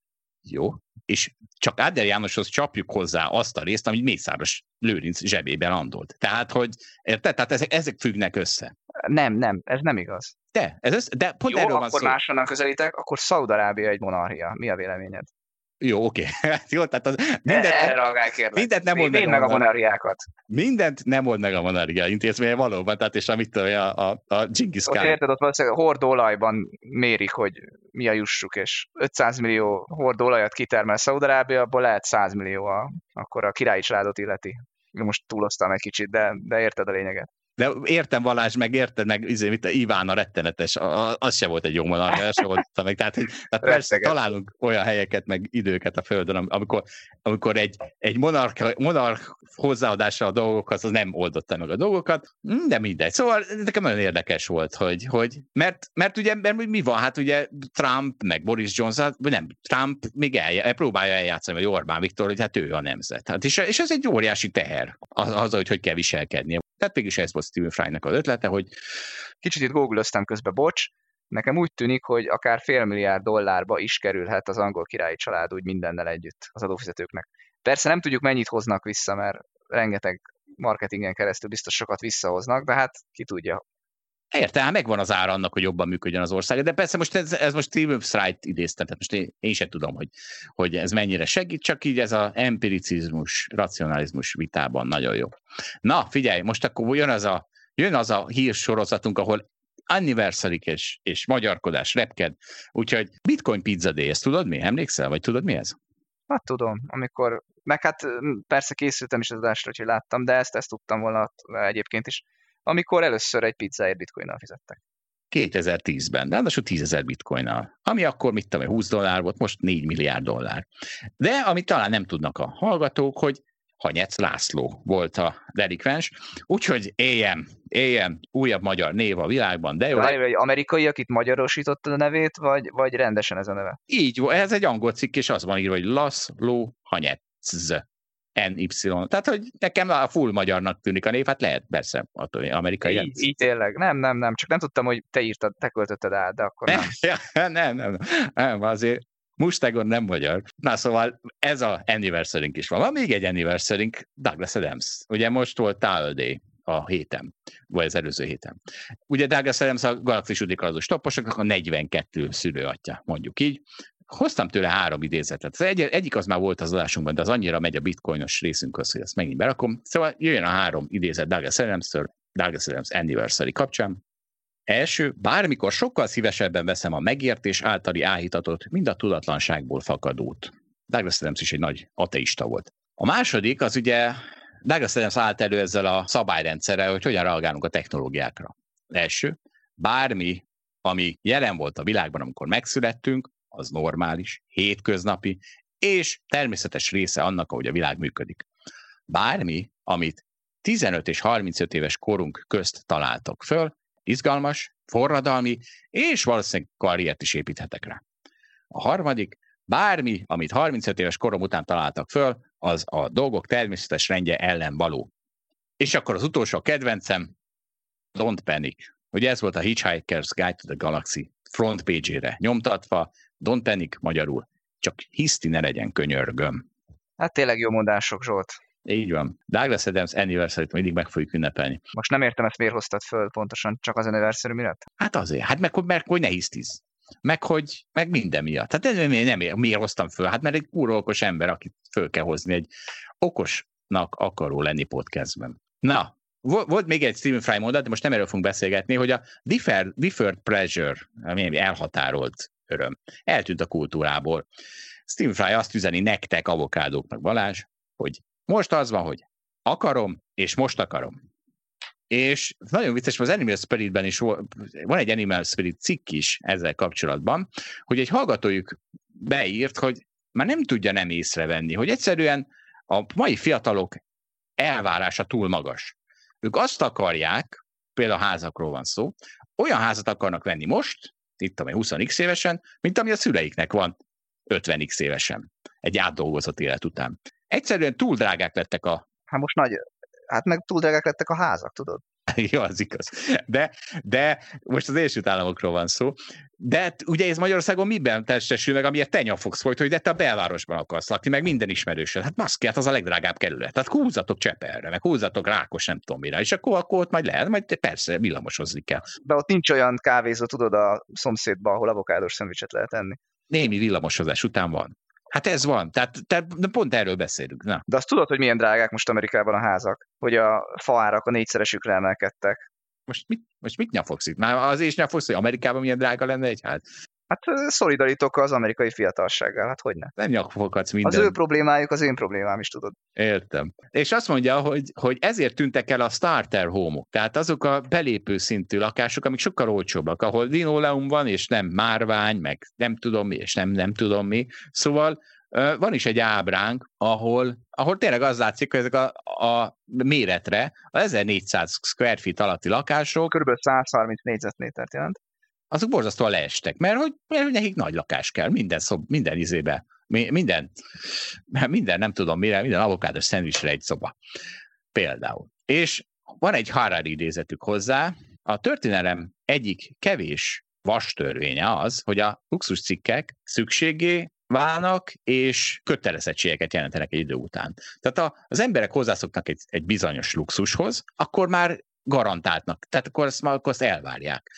Jó, és csak Áder Jánoshoz csapjuk hozzá azt a részt, amit Mészáros Lőrinc zsebében landolt. Tehát, hogy érted? Tehát ezek, ezek függnek össze.
Nem, nem, ez nem igaz.
De, ez össze, de pont
Jó,
erről van
akkor
szó.
máshonnan közelítek, akkor Szaudarábia egy monarchia. Mi a véleményed?
Jó, oké. Jó, tehát az,
Mindent, kérlek.
mindent nem old meg
meg a monarchiákat.
mindent nem old meg a monarchia intézménye valóban, tehát és amit a, a, a Genghis Khan.
érted, ott valószínűleg hordóolajban mérik, hogy mi a jussuk, és 500 millió hordóolajat kitermel Szaudarábia, abból lehet 100 millió, a, akkor a királyi családot illeti. Most túloztam egy kicsit, de, de érted a lényeget.
De értem Valás, meg érted, meg izé, mit, Iván a rettenetes, a, az se volt egy jó monarchia, az se volt meg. Tehát, tehát persze találunk olyan helyeket, meg időket a Földön, am- amikor, amikor egy, egy monarch, monarch hozzáadása a dolgokhoz, az nem oldotta meg a dolgokat, Hm, de mindegy. Szóval nekem nagyon érdekes volt, hogy, hogy mert, mert ugye mert mi van, hát ugye Trump, meg Boris Johnson, vagy nem, Trump még el, próbálja eljátszani, vagy Orbán Viktor, hogy hát ő a nemzet. Hát és, és ez egy óriási teher, az, az hogy hogy kell viselkednie. Tehát mégis ez volt Stephen Fry-nak az ötlete, hogy
Kicsit itt googlöztem közben, bocs. Nekem úgy tűnik, hogy akár fél milliárd dollárba is kerülhet az angol királyi család úgy mindennel együtt az adófizetőknek. Persze nem tudjuk mennyit hoznak vissza, mert rengeteg marketingen keresztül biztos sokat visszahoznak, de hát ki tudja.
Érte, hát megvan az ára annak, hogy jobban működjön az ország. De persze most ez, ez most Steve Fry-t idéztem, tehát most én, én sem tudom, hogy, hogy ez mennyire segít, csak így ez az empiricizmus, racionalizmus vitában nagyon jó. Na, figyelj, most akkor jön az a, jön az a hírsorozatunk, ahol anniversary és, és magyarkodás, repked. Úgyhogy Bitcoin Pizza Day, ezt tudod mi? Emlékszel? Vagy tudod mi ez?
Hát tudom, amikor, meg hát persze készültem is az adásra, úgyhogy láttam, de ezt, ezt tudtam volna egyébként is. Amikor először egy pizzáért bitcoinnal fizettek.
2010-ben, de ráadásul 10 ezer bitcoinnal, ami akkor, mit tudom, én, 20 dollár volt, most 4 milliárd dollár. De amit talán nem tudnak a hallgatók, hogy Hanyec László volt a delikvens, úgyhogy éljen, éljen, újabb magyar név a világban, de jó,
Várj, egy amerikai, akit magyarosította a nevét, vagy, vagy rendesen ez a neve?
így, ez egy angol cikk, és az van írva, hogy László Hanyec. NY. Tehát, hogy nekem a full magyarnak tűnik a név, hát lehet persze, attól amerikai.
Így, így tényleg. Nem, nem, nem. Csak nem tudtam, hogy te írtad, te költötted át, de akkor nem.
Ja, nem, nem, nem, azért Mustagon nem magyar. Na szóval ez a anniversary is van. Van még egy anniversary Douglas Adams. Ugye most volt Tile Day a héten, vagy az előző héten. Ugye Douglas Adams a galaxis udikalazó stopposoknak a 42 szülőatja, mondjuk így. Hoztam tőle három idézetet. Az egy, egyik az már volt az adásunkban, de az annyira megy a bitcoinos részünkhöz, hogy ezt megint berakom. Szóval jöjjön a három idézet Douglas Adams-től, Douglas Adams anniversary kapcsán. Első, bármikor sokkal szívesebben veszem a megértés általi áhítatot, mind a tudatlanságból fakadót. Douglas Adams is egy nagy ateista volt. A második, az ugye Douglas Adams állt elő ezzel a szabályrendszerrel, hogy hogyan reagálunk a technológiákra. Első, bármi, ami jelen volt a világban, amikor megszülettünk, az normális, hétköznapi, és természetes része annak, ahogy a világ működik. Bármi, amit 15 és 35 éves korunk közt találtok föl, izgalmas, forradalmi, és valószínűleg karriert is építhetek rá. A harmadik, bármi, amit 35 éves korom után találtak föl, az a dolgok természetes rendje ellen való. És akkor az utolsó kedvencem, Don't Panic. Ugye ez volt a Hitchhiker's Guide to the Galaxy front page-ére nyomtatva, Don't Panic magyarul, csak hiszti ne legyen könyörgöm.
Hát tényleg jó mondások, Zsolt.
Így van. Douglas Adams anniversary mindig meg fogjuk ünnepelni.
Most nem értem, ezt miért hoztad föl pontosan, csak az anniversary miatt?
Hát azért, hát meg, mert hogy ne hisztiz. Meg hogy, meg minden miatt. Hát ez nem, nem, miért hoztam föl? Hát mert egy kurva okos ember, akit föl kell hozni egy okosnak akaró lenni podcastben. Na, volt még egy Stephen Fry mondat, de most nem erről fogunk beszélgetni, hogy a deferred, deferred pleasure, ami elhatárolt öröm, eltűnt a kultúrából. Stephen Fry azt üzeni nektek, avokádóknak Balázs, hogy most az van, hogy akarom, és most akarom. És nagyon vicces, az Animal Spiritben is van egy Animal Spirit cikk is ezzel kapcsolatban, hogy egy hallgatójuk beírt, hogy már nem tudja nem észrevenni, hogy egyszerűen a mai fiatalok elvárása túl magas. Ők azt akarják, például házakról van szó, olyan házat akarnak venni most, itt amely 20x évesen, mint ami a szüleiknek van 50x évesen, egy átdolgozott élet után. Egyszerűen túl drágák lettek a
Hát most nagy Hát meg túl drágák lettek a házak, tudod?
Jó, az igaz. De, de most az Egyesült Államokról van szó. De ugye ez Magyarországon miben testesül meg, amiért te nyafogsz folyt, hogy de te a belvárosban akarsz lakni, meg minden ismerősöd. Hát maszkját hát az a legdrágább kerület. Tehát húzatok Csepelre, meg húzatok Rákos, nem tudom mire. És akkor, akkor ott majd lehet, majd persze villamosozni kell.
De ott nincs olyan kávézó, tudod, a szomszédban, ahol avokádos szendvicset lehet enni.
Némi villamosozás után van. Hát ez van, tehát, tehát pont erről beszélünk. Na.
De azt tudod, hogy milyen drágák most Amerikában a házak? Hogy a faárak a négyszeresükre emelkedtek.
Most mit, most mit nyafogsz itt? Már az is nyafogsz, hogy Amerikában milyen drága lenne egy ház?
Hát szolidarítok az amerikai fiatalsággal, hát hogy ne?
Nem nyakfoghatsz minden.
Az ő problémájuk az én problémám is, tudod.
Értem. És azt mondja, hogy, hogy ezért tűntek el a starter homok, tehát azok a belépő szintű lakások, amik sokkal olcsóbbak, ahol linoleum van, és nem márvány, meg nem tudom mi, és nem, nem tudom mi. Szóval van is egy ábránk, ahol, ahol tényleg az látszik, hogy ezek a, a méretre, a 1400 square feet alatti lakások...
Körülbelül 130 négyzetmétert jelent
azok borzasztóan leestek, mert hogy, mert hogy nekik nagy lakás kell, minden, szob, minden izébe, minden, minden nem tudom mire, minden avokádos szendvicsre egy szoba. Például. És van egy Harari idézetük hozzá, a történelem egyik kevés vastörvénye az, hogy a luxuscikkek szükségé válnak, és kötelezettségeket jelentenek egy idő után. Tehát a, az emberek hozzászoknak egy, egy bizonyos luxushoz, akkor már garantáltnak. Tehát akkor azt, akkor azt elvárják.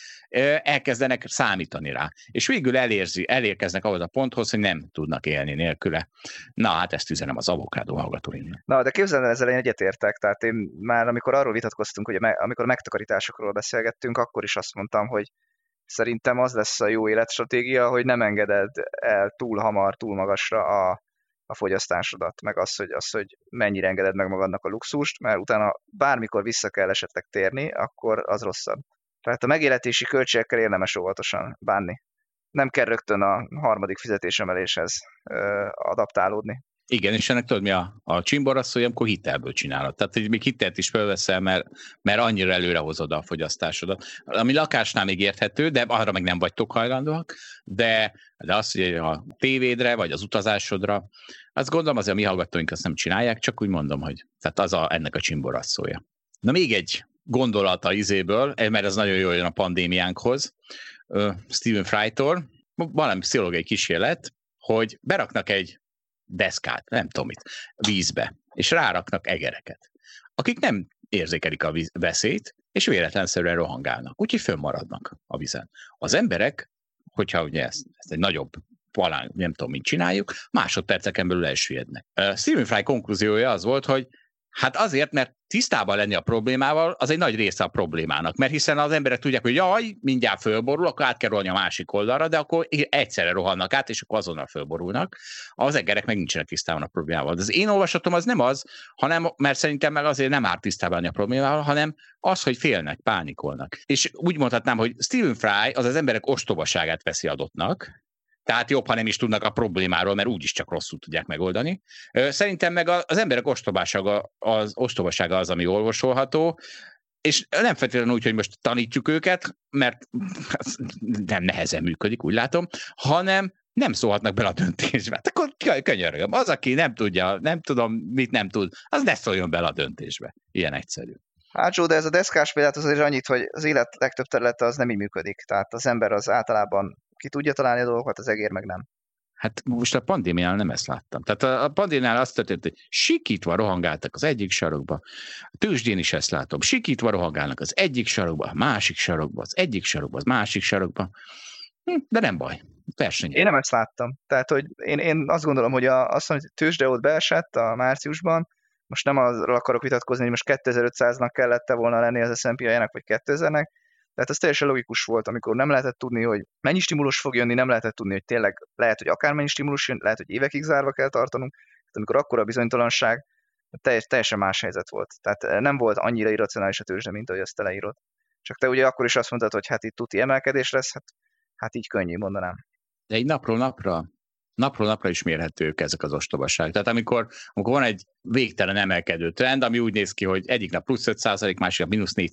Elkezdenek számítani rá. És végül elérzi, elérkeznek ahhoz a ponthoz, hogy nem tudnak élni nélküle. Na, hát ezt üzenem az avokádó hallgatóinknak.
Na, de képzeld el, ezzel én egyetértek. Tehát én már, amikor arról vitatkoztunk, hogy amikor a megtakarításokról beszélgettünk, akkor is azt mondtam, hogy szerintem az lesz a jó életstratégia, hogy nem engeded el túl hamar, túl magasra a, a fogyasztásodat, meg az, hogy, az, hogy mennyire engeded meg magadnak a luxust, mert utána bármikor vissza kell esetleg térni, akkor az rosszabb. Tehát a megéletési költségekkel érdemes óvatosan bánni. Nem kell rögtön a harmadik fizetésemeléshez adaptálódni.
Igen, és ennek tudod mi a, a csimborasszója, amikor hitelből csinálod. Tehát, hogy még hitelt is felveszel, mert, mert annyira előre hozod a fogyasztásodat. Ami lakásnál még érthető, de arra meg nem vagytok hajlandóak, de, de azt, hogy a tévédre, vagy az utazásodra, azt gondolom azért a mi hallgatóink azt nem csinálják, csak úgy mondom, hogy tehát az a, ennek a csimborasszója. Na még egy gondolata izéből, mert ez nagyon jó jön a pandémiánkhoz, Stephen Frytól, valami pszichológiai kísérlet, hogy beraknak egy deszkát, nem tudom mit, vízbe, és ráraknak egereket, akik nem érzékelik a veszélyt, és véletlenszerűen rohangálnak, úgyhogy fönnmaradnak a vizen. Az emberek, hogyha ugye ezt, ezt egy nagyobb palán, nem tudom, mit csináljuk, másodperceken belül elsüllyednek. Stephen Fry konklúziója az volt, hogy Hát azért, mert tisztában lenni a problémával, az egy nagy része a problémának. Mert hiszen az emberek tudják, hogy jaj, mindjárt fölborul, akkor át kell a másik oldalra, de akkor egyszerre rohannak át, és akkor azonnal fölborulnak. Az egerek meg nincsenek tisztában a problémával. De az én olvasatom az nem az, hanem, mert szerintem meg azért nem árt tisztában a problémával, hanem az, hogy félnek, pánikolnak. És úgy mondhatnám, hogy Stephen Fry az az emberek ostobaságát veszi adottnak, tehát jobb, ha nem is tudnak a problémáról, mert úgyis csak rosszul tudják megoldani. Szerintem meg az emberek ostobasága az, ostobasága az, ami olvasolható, és nem feltétlenül úgy, hogy most tanítjuk őket, mert nem nehezen működik, úgy látom, hanem nem szólhatnak bele a döntésbe. Hát akkor könyörgöm. Az, aki nem tudja, nem tudom, mit nem tud, az ne szóljon bele a döntésbe. Ilyen egyszerű.
Hát de ez a deszkás példát azért annyit, hogy az élet legtöbb területe az nem így működik. Tehát az ember az általában ki tudja találni a dolgokat, az egér meg nem.
Hát most a pandémiánál nem ezt láttam. Tehát a, pandémiánál azt történt, hogy sikítva rohangáltak az egyik sarokba, a tőzsdén is ezt látom, sikítva rohangálnak az egyik sarokba, a másik sarokba, az egyik sarokba, az másik sarokba, hm, de nem baj, verseny.
Én nem ezt láttam. Tehát, hogy én, én azt gondolom, hogy a, azt mondom, hogy tőzsde ott beesett a márciusban, most nem arról akarok vitatkozni, hogy most 2500-nak kellett volna lenni az S&P vagy 2000-nek, tehát ez teljesen logikus volt, amikor nem lehetett tudni, hogy mennyi stimulus fog jönni, nem lehetett tudni, hogy tényleg lehet, hogy akármennyi stimulus jön, lehet, hogy évekig zárva kell tartanunk. Tehát amikor akkora bizonytalanság, teljes, teljesen más helyzet volt. Tehát eh, nem volt annyira irracionális a tőzsde, mint ahogy ezt te leírod. Csak te ugye akkor is azt mondtad, hogy hát itt tuti emelkedés lesz, hát, hát így könnyű mondanám.
De egy napról napra napról napra is mérhetők ezek az ostobaság. Tehát amikor, amikor van egy végtelen emelkedő trend, ami úgy néz ki, hogy egyik nap plusz 5 másik nap mínusz 4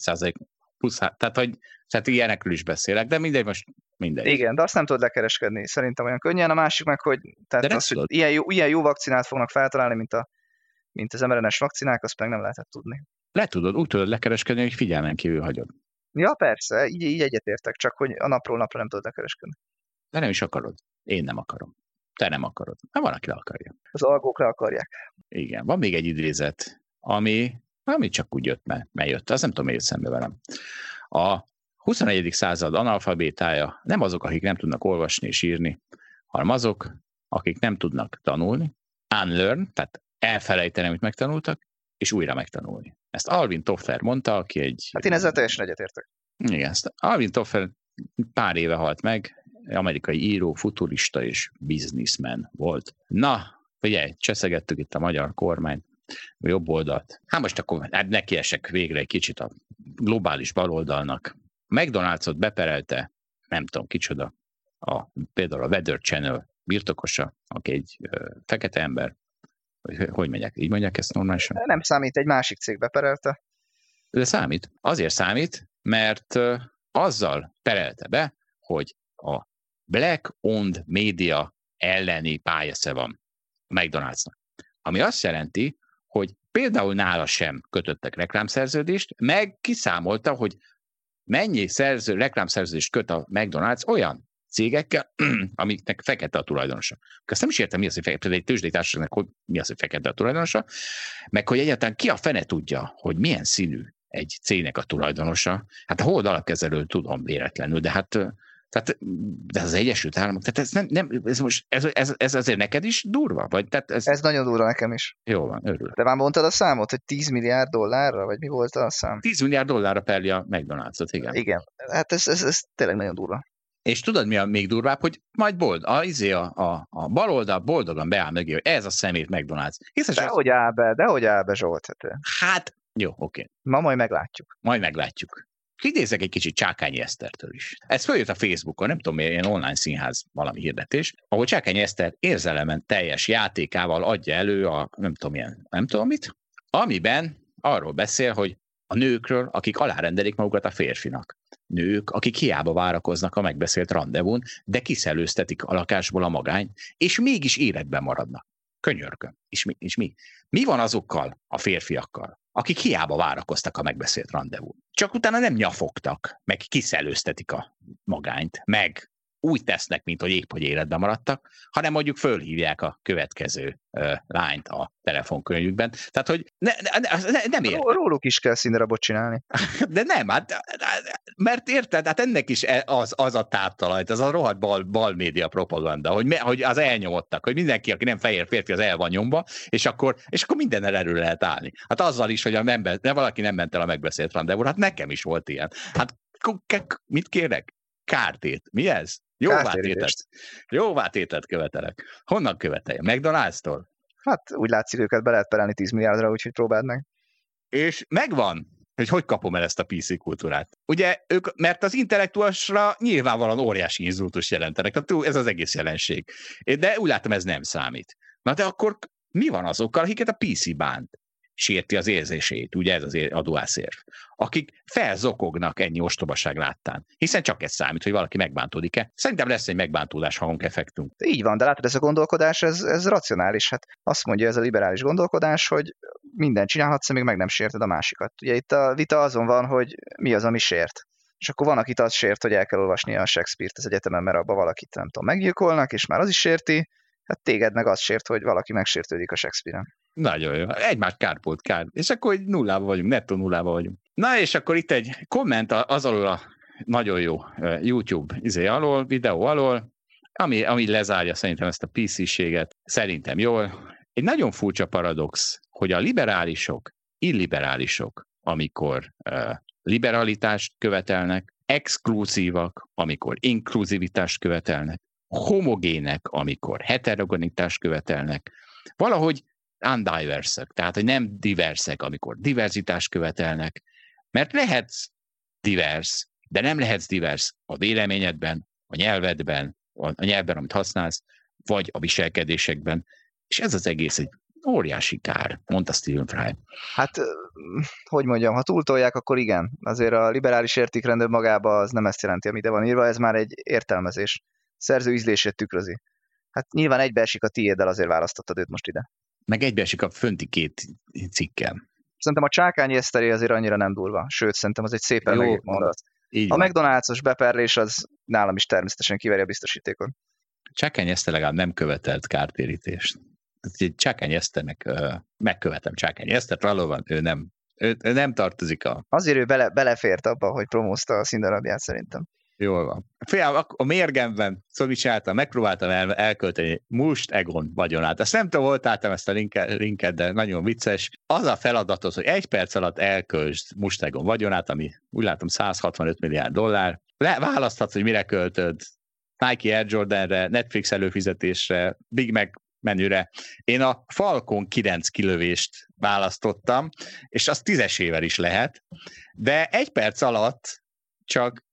plusz, tehát, hogy tehát ilyenekről is beszélek, de mindegy, most mindegy.
Igen, de azt nem tudod lekereskedni, szerintem olyan könnyen. A másik meg, hogy, tehát az, hogy ilyen, jó, ilyen jó vakcinát fognak feltalálni, mint, a, mint az mRNS vakcinák, azt meg nem lehetett tudni.
le tudod, úgy tudod lekereskedni, hogy figyelmen kívül hagyod.
Ja, persze, így, így egyetértek, csak hogy a napról napra nem tudod lekereskedni.
De nem is akarod. Én nem akarom. Te nem akarod. Hát van, aki le akarja.
Az algók le akarják.
Igen. Van még egy idézet, ami, ami csak úgy jött, mert, mert jött. Az nem tudom, miért szembe velem. A 21. század analfabétája nem azok, akik nem tudnak olvasni és írni, hanem azok, akik nem tudnak tanulni, unlearn, tehát elfelejteni, amit megtanultak, és újra megtanulni. Ezt Alvin Toffer mondta, aki egy...
Hát én ezzel teljesen egyetértek.
Igen, ezt Alvin Toffer pár éve halt meg, amerikai író, futurista és bizniszmen volt. Na, figyelj, cseszegettük itt a magyar kormányt, jobb oldalt. Hát most akkor hát nekiesek végre egy kicsit a globális baloldalnak. McDonald's-ot beperelte, nem tudom kicsoda, a, például a Weather Channel birtokosa, aki egy ö, fekete ember, hogy, hogy megyek, így mondják ezt normálisan?
Nem számít, egy másik cég beperelte.
De számít. Azért számít, mert ö, azzal perelte be, hogy a Black Owned Media elleni pályasze van a McDonald'snak. Ami azt jelenti, hogy például nála sem kötöttek reklámszerződést, meg kiszámolta, hogy mennyi szerző, reklámszerződést köt a McDonald's olyan cégekkel, amiknek fekete a tulajdonosa. Azt nem is értem, mi az, hogy fekete, például egy tőzsdei társaságnak, hogy mi az, hogy fekete a tulajdonosa, meg hogy egyáltalán ki a fene tudja, hogy milyen színű egy cégnek a tulajdonosa. Hát a hold alapkezelő tudom véletlenül, de hát tehát, de az Egyesült Államok, tehát ez, nem, nem, ez most, ez, ez, ez azért neked is durva? Vagy, tehát ez...
Ez nagyon durva nekem is.
Jó van, örülök.
De már mondtad a számot, hogy 10 milliárd dollárra, vagy mi volt a szám?
10 milliárd dollárra perli a McDonald's-ot, igen.
Igen, hát ez, ez, ez tényleg nagyon durva.
És tudod, mi a még durvább, hogy majd bold, a, izé a, a, a baloldal boldogan beáll mögé, hogy ez a szemét McDonald's. Hiszen
De hogy áll be, de hogy áll be Zsolt? Hát,
Hát, jó, oké.
ma majd meglátjuk.
Majd meglátjuk. Idézek egy kicsit Csákányi Esztertől is. Ez följött a Facebookon, nem tudom ilyen online színház valami hirdetés, ahol Csákányi Eszter érzelemen teljes játékával adja elő a nem tudom milyen, nem tudom mit, amiben arról beszél, hogy a nőkről, akik alárendelik magukat a férfinak. Nők, akik hiába várakoznak a megbeszélt rendezvún, de kiszelőztetik a lakásból a magány, és mégis életben maradnak. Könyörgöm. És mi, és mi? Mi van azokkal a férfiakkal, akik hiába várakoztak a megbeszélt rendezvún? Csak utána nem nyafogtak, meg kiszelőztetik a magányt, meg úgy tesznek, mint hogy épp hogy életben maradtak, hanem mondjuk fölhívják a következő ö, lányt a telefonkönyvükben. Tehát, hogy ne, ne, ne, nem.
Ró- Róluk is kell színdarabot csinálni.
De nem, hát, mert érted, hát ennek is e- az, az a táptalajt, az a rohadt bal, bal média propaganda, hogy, me, hogy az elnyomottak, hogy mindenki, aki nem fehér férfi, az el van nyomva, és akkor, és akkor minden erről lehet állni. Hát azzal is, hogy a nem, de valaki nem ment el a megbeszélt rendezvúra, hát nekem is volt ilyen. Hát mit kérek? Kártét. Mi ez? Jóvátétet. Jóvátétet követelek. Honnan követelje? McDonald's-tól?
Hát úgy látszik, őket be lehet perelni 10 milliárdra, úgyhogy próbáld meg.
És megvan, hogy hogy kapom el ezt a PC kultúrát. Ugye ők, mert az intellektuásra nyilvánvalóan óriási inzultus jelentenek, túl- ez az egész jelenség. De úgy látom, ez nem számít. Na de akkor mi van azokkal, akiket a PC bánt? Sérti az érzését, ugye ez az adóászérv. Akik felzokognak ennyi ostobaság láttán. Hiszen csak ez számít, hogy valaki megbántódik-e. Szerintem lesz egy megbántódás hangeffektünk.
Így van, de látod, ez a gondolkodás, ez, ez racionális. Hát azt mondja ez a liberális gondolkodás, hogy mindent csinálhatsz, még meg nem sérted a másikat. Ugye itt a vita azon van, hogy mi az, ami sért. És akkor van, akit az sért, hogy el kell olvasni a Shakespeare-t az egyetemen, mert abban valakit nem tudom, meggyilkolnak, és már az is sérti. Hát téged meg az sért, hogy valaki megsértődik a Shakespeare-en.
Nagyon jó. Egymást kárpót kár. És akkor így nullába vagyunk, nettó nullába vagyunk. Na és akkor itt egy komment az alól a nagyon jó YouTube izé alól, videó alól, ami, ami lezárja szerintem ezt a PC-séget, szerintem jól. Egy nagyon furcsa paradox, hogy a liberálisok, illiberálisok, amikor uh, liberalitást követelnek, exkluzívak, amikor inkluzivitást követelnek, homogének, amikor heterogenitást követelnek, valahogy undiversek, tehát hogy nem diversek, amikor diverzitást követelnek, mert lehetsz divers, de nem lehetsz divers a véleményedben, a nyelvedben, a nyelvben, amit használsz, vagy a viselkedésekben, és ez az egész egy óriási kár, mondta Stephen Fry.
Hát, hogy mondjam, ha túltolják, akkor igen. Azért a liberális értékrend magába az nem ezt jelenti, ami ide van írva, ez már egy értelmezés. Szerző ízlését tükrözi. Hát nyilván egybeesik a tiéddel, azért választottad őt most ide.
Meg egybeesik a fönti két cikkem.
Szerintem a csákányi eszteré azért annyira nem durva, sőt, szerintem az egy szépen
Jó,
mondat.
Így
A. McDonald's-os beperlés az nálam is természetesen kiveri a biztosítékot.
Csákány Eszter legalább nem követelt kártérítést. Csákány Eszternek uh, megkövetem Csákány Esztert, valóban ő nem, ő, ő nem tartozik a
Azért ő bele, belefért abba, hogy promózta a színdarabját szerintem.
Jól van. Fiam, a mérgemben, szóval mit csináltam, megpróbáltam el, elkölteni Must Egon vagyonát. Azt nem tudom, hol találtam ezt a linket, linket, de nagyon vicces. Az a feladatod, hogy egy perc alatt elköltsd Must Egon vagyonát, ami úgy látom 165 milliárd dollár. Le, választhatsz, hogy mire költöd. Nike Air Jordanre, Netflix előfizetésre, Big Mac menüre. Én a Falcon 9 kilövést választottam, és az tízesével is lehet, de egy perc alatt csak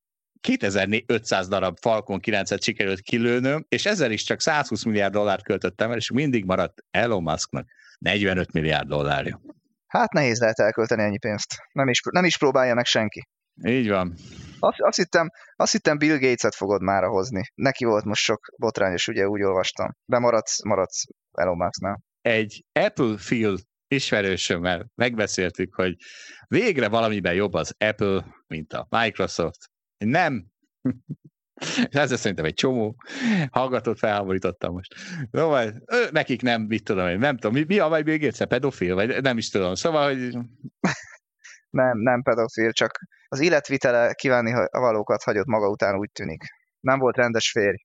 2500 darab Falcon 9-et sikerült kilőnöm, és ezzel is csak 120 milliárd dollárt költöttem el, és mindig maradt Elon Musknak 45 milliárd dollárja.
Hát nehéz lehet elkölteni ennyi pénzt. Nem is, nem is próbálja meg senki.
Így van.
Azt, azt, hittem, azt hittem Bill Gates-et fogod már hozni. Neki volt most sok botrányos, ugye úgy olvastam. De maradsz, maradsz Elon Musknál.
Egy Apple Field ismerősömmel megbeszéltük, hogy végre valamiben jobb az Apple, mint a Microsoft. Nem. Ezzel szerintem egy csomó hallgatót felháborítottam most. No, majd, ő, nekik nem, mit tudom én, nem tudom, mi, mi a vagy még egyszer pedofil, vagy nem is tudom. Szóval, hogy
Nem, nem pedofil, csak az életvitele kívánni valókat hagyott maga után úgy tűnik. Nem volt rendes férj.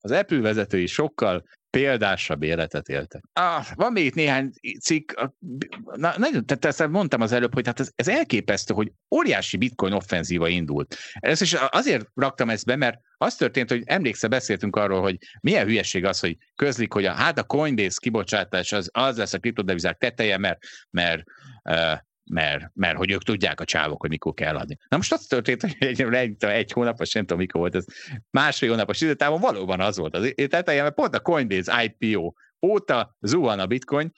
az Apple vezetői sokkal példásabb életet éltek. Ah, van még itt néhány cikk, na, nagyon, tehát ezt mondtam az előbb, hogy hát ez, ez elképesztő, hogy óriási bitcoin offenzíva indult. Ez is azért raktam ezt be, mert az történt, hogy emlékszel, beszéltünk arról, hogy milyen hülyeség az, hogy közlik, hogy a, hát a Coinbase kibocsátás az, az lesz a kriptodevizák teteje, mert, mert uh, mert, mert hogy ők tudják a csávok, hogy mikor kell adni. Na most az történt, hogy egy, egy, egy hónapos, nem tudom mikor volt ez, másfél hónapos időtávon valóban az volt az teteje, mert pont a Coinbase IPO óta zuhan a bitcoin,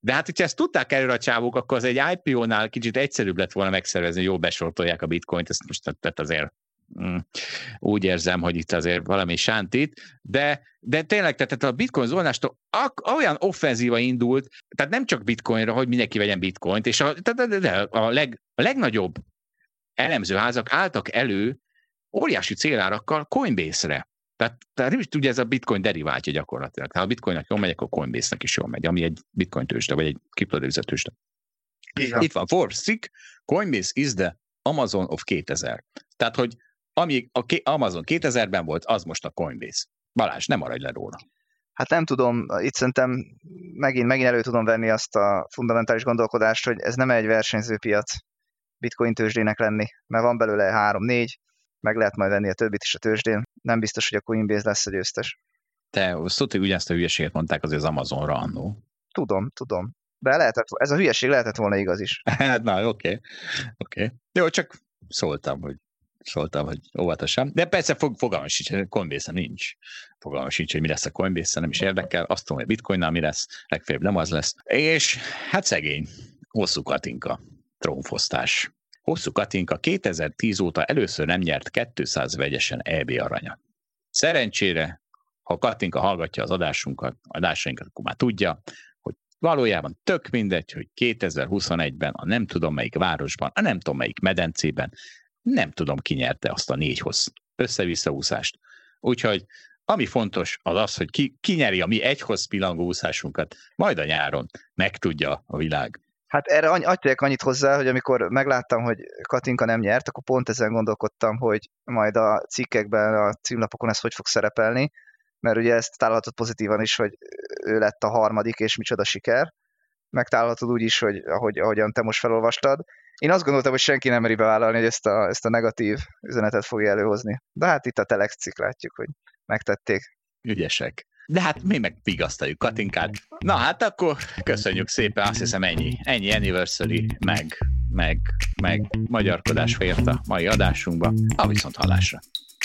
de hát, hogyha ezt tudták előre a csávók, akkor az egy IPO-nál kicsit egyszerűbb lett volna megszervezni, hogy jó besortolják a bitcoint, ezt most tehát azért úgy érzem, hogy itt azért valami sántít, de, de tényleg, tehát a bitcoin zónástól olyan offenzíva indult, tehát nem csak bitcoinra, hogy mindenki vegyen bitcoint, és a, de a, leg, a legnagyobb elemzőházak álltak elő óriási célárakkal Coinbase-re. Tehát, tehát nem is tudja, ez a bitcoin deriváltja gyakorlatilag. Ha a bitcoinnak jól megy, akkor Coinbase-nek is jól megy, ami egy bitcoin tőzsde, vagy egy kriptodevizet tőzsde. Itt van, Forbes cikk, Coinbase is the Amazon of 2000. Tehát, hogy ami a Amazon 2000-ben volt, az most a Coinbase. Balázs, nem maradj le róla.
Hát nem tudom, itt szerintem megint, megint elő tudom venni azt a fundamentális gondolkodást, hogy ez nem egy versenyző piac bitcoin tőzsdének lenni, mert van belőle három-négy, meg lehet majd venni a többit is a tőzsdén. Nem biztos, hogy a Coinbase lesz a győztes.
Te tudod, hogy ugyanezt a hülyeséget mondták azért az Amazonra annó.
Tudom, tudom. De lehetett, ez a hülyeség lehetett volna igaz is.
Hát na, oké. Okay. Okay. Jó, csak szóltam, hogy szóltam, hogy óvatosan. De persze fog, fogalmam sincs, coinbase nincs. Fogalmam sincs, hogy mi lesz a coinbase nem is érdekel. Azt tudom, hogy bitcoinnal mi lesz, legfeljebb nem az lesz. És hát szegény, hosszú Katinka, trónfosztás. Hosszú Katinka 2010 óta először nem nyert 200 vegyesen EB aranya. Szerencsére, ha Katinka hallgatja az adásunkat, adásainkat, akkor már tudja, hogy valójában tök mindegy, hogy 2021-ben a nem tudom melyik városban, a nem tudom melyik medencében, nem tudom ki nyerte azt a négy hossz össze-vissza úszást. Úgyhogy ami fontos, az az, hogy ki, ki nyeri a mi egy hossz pillangó úszásunkat, majd a nyáron megtudja a világ.
Hát erre annyi, adják annyit hozzá, hogy amikor megláttam, hogy Katinka nem nyert, akkor pont ezen gondolkodtam, hogy majd a cikkekben, a címlapokon ez hogy fog szerepelni, mert ugye ezt találhatod pozitívan is, hogy ő lett a harmadik, és micsoda siker. Megtalálhatod úgy is, hogy ahogy, ahogyan te most felolvastad. Én azt gondoltam, hogy senki nem meri bevállalni, hogy ezt a, ezt a negatív üzenetet fogja előhozni. De hát itt a Telex cikk látjuk, hogy megtették.
Ügyesek. De hát mi meg vigasztaljuk Katinkát. Na hát akkor köszönjük szépen, azt hiszem ennyi. Ennyi anniversary, meg, meg, meg magyarkodás fért a mai adásunkba. A viszont hallásra.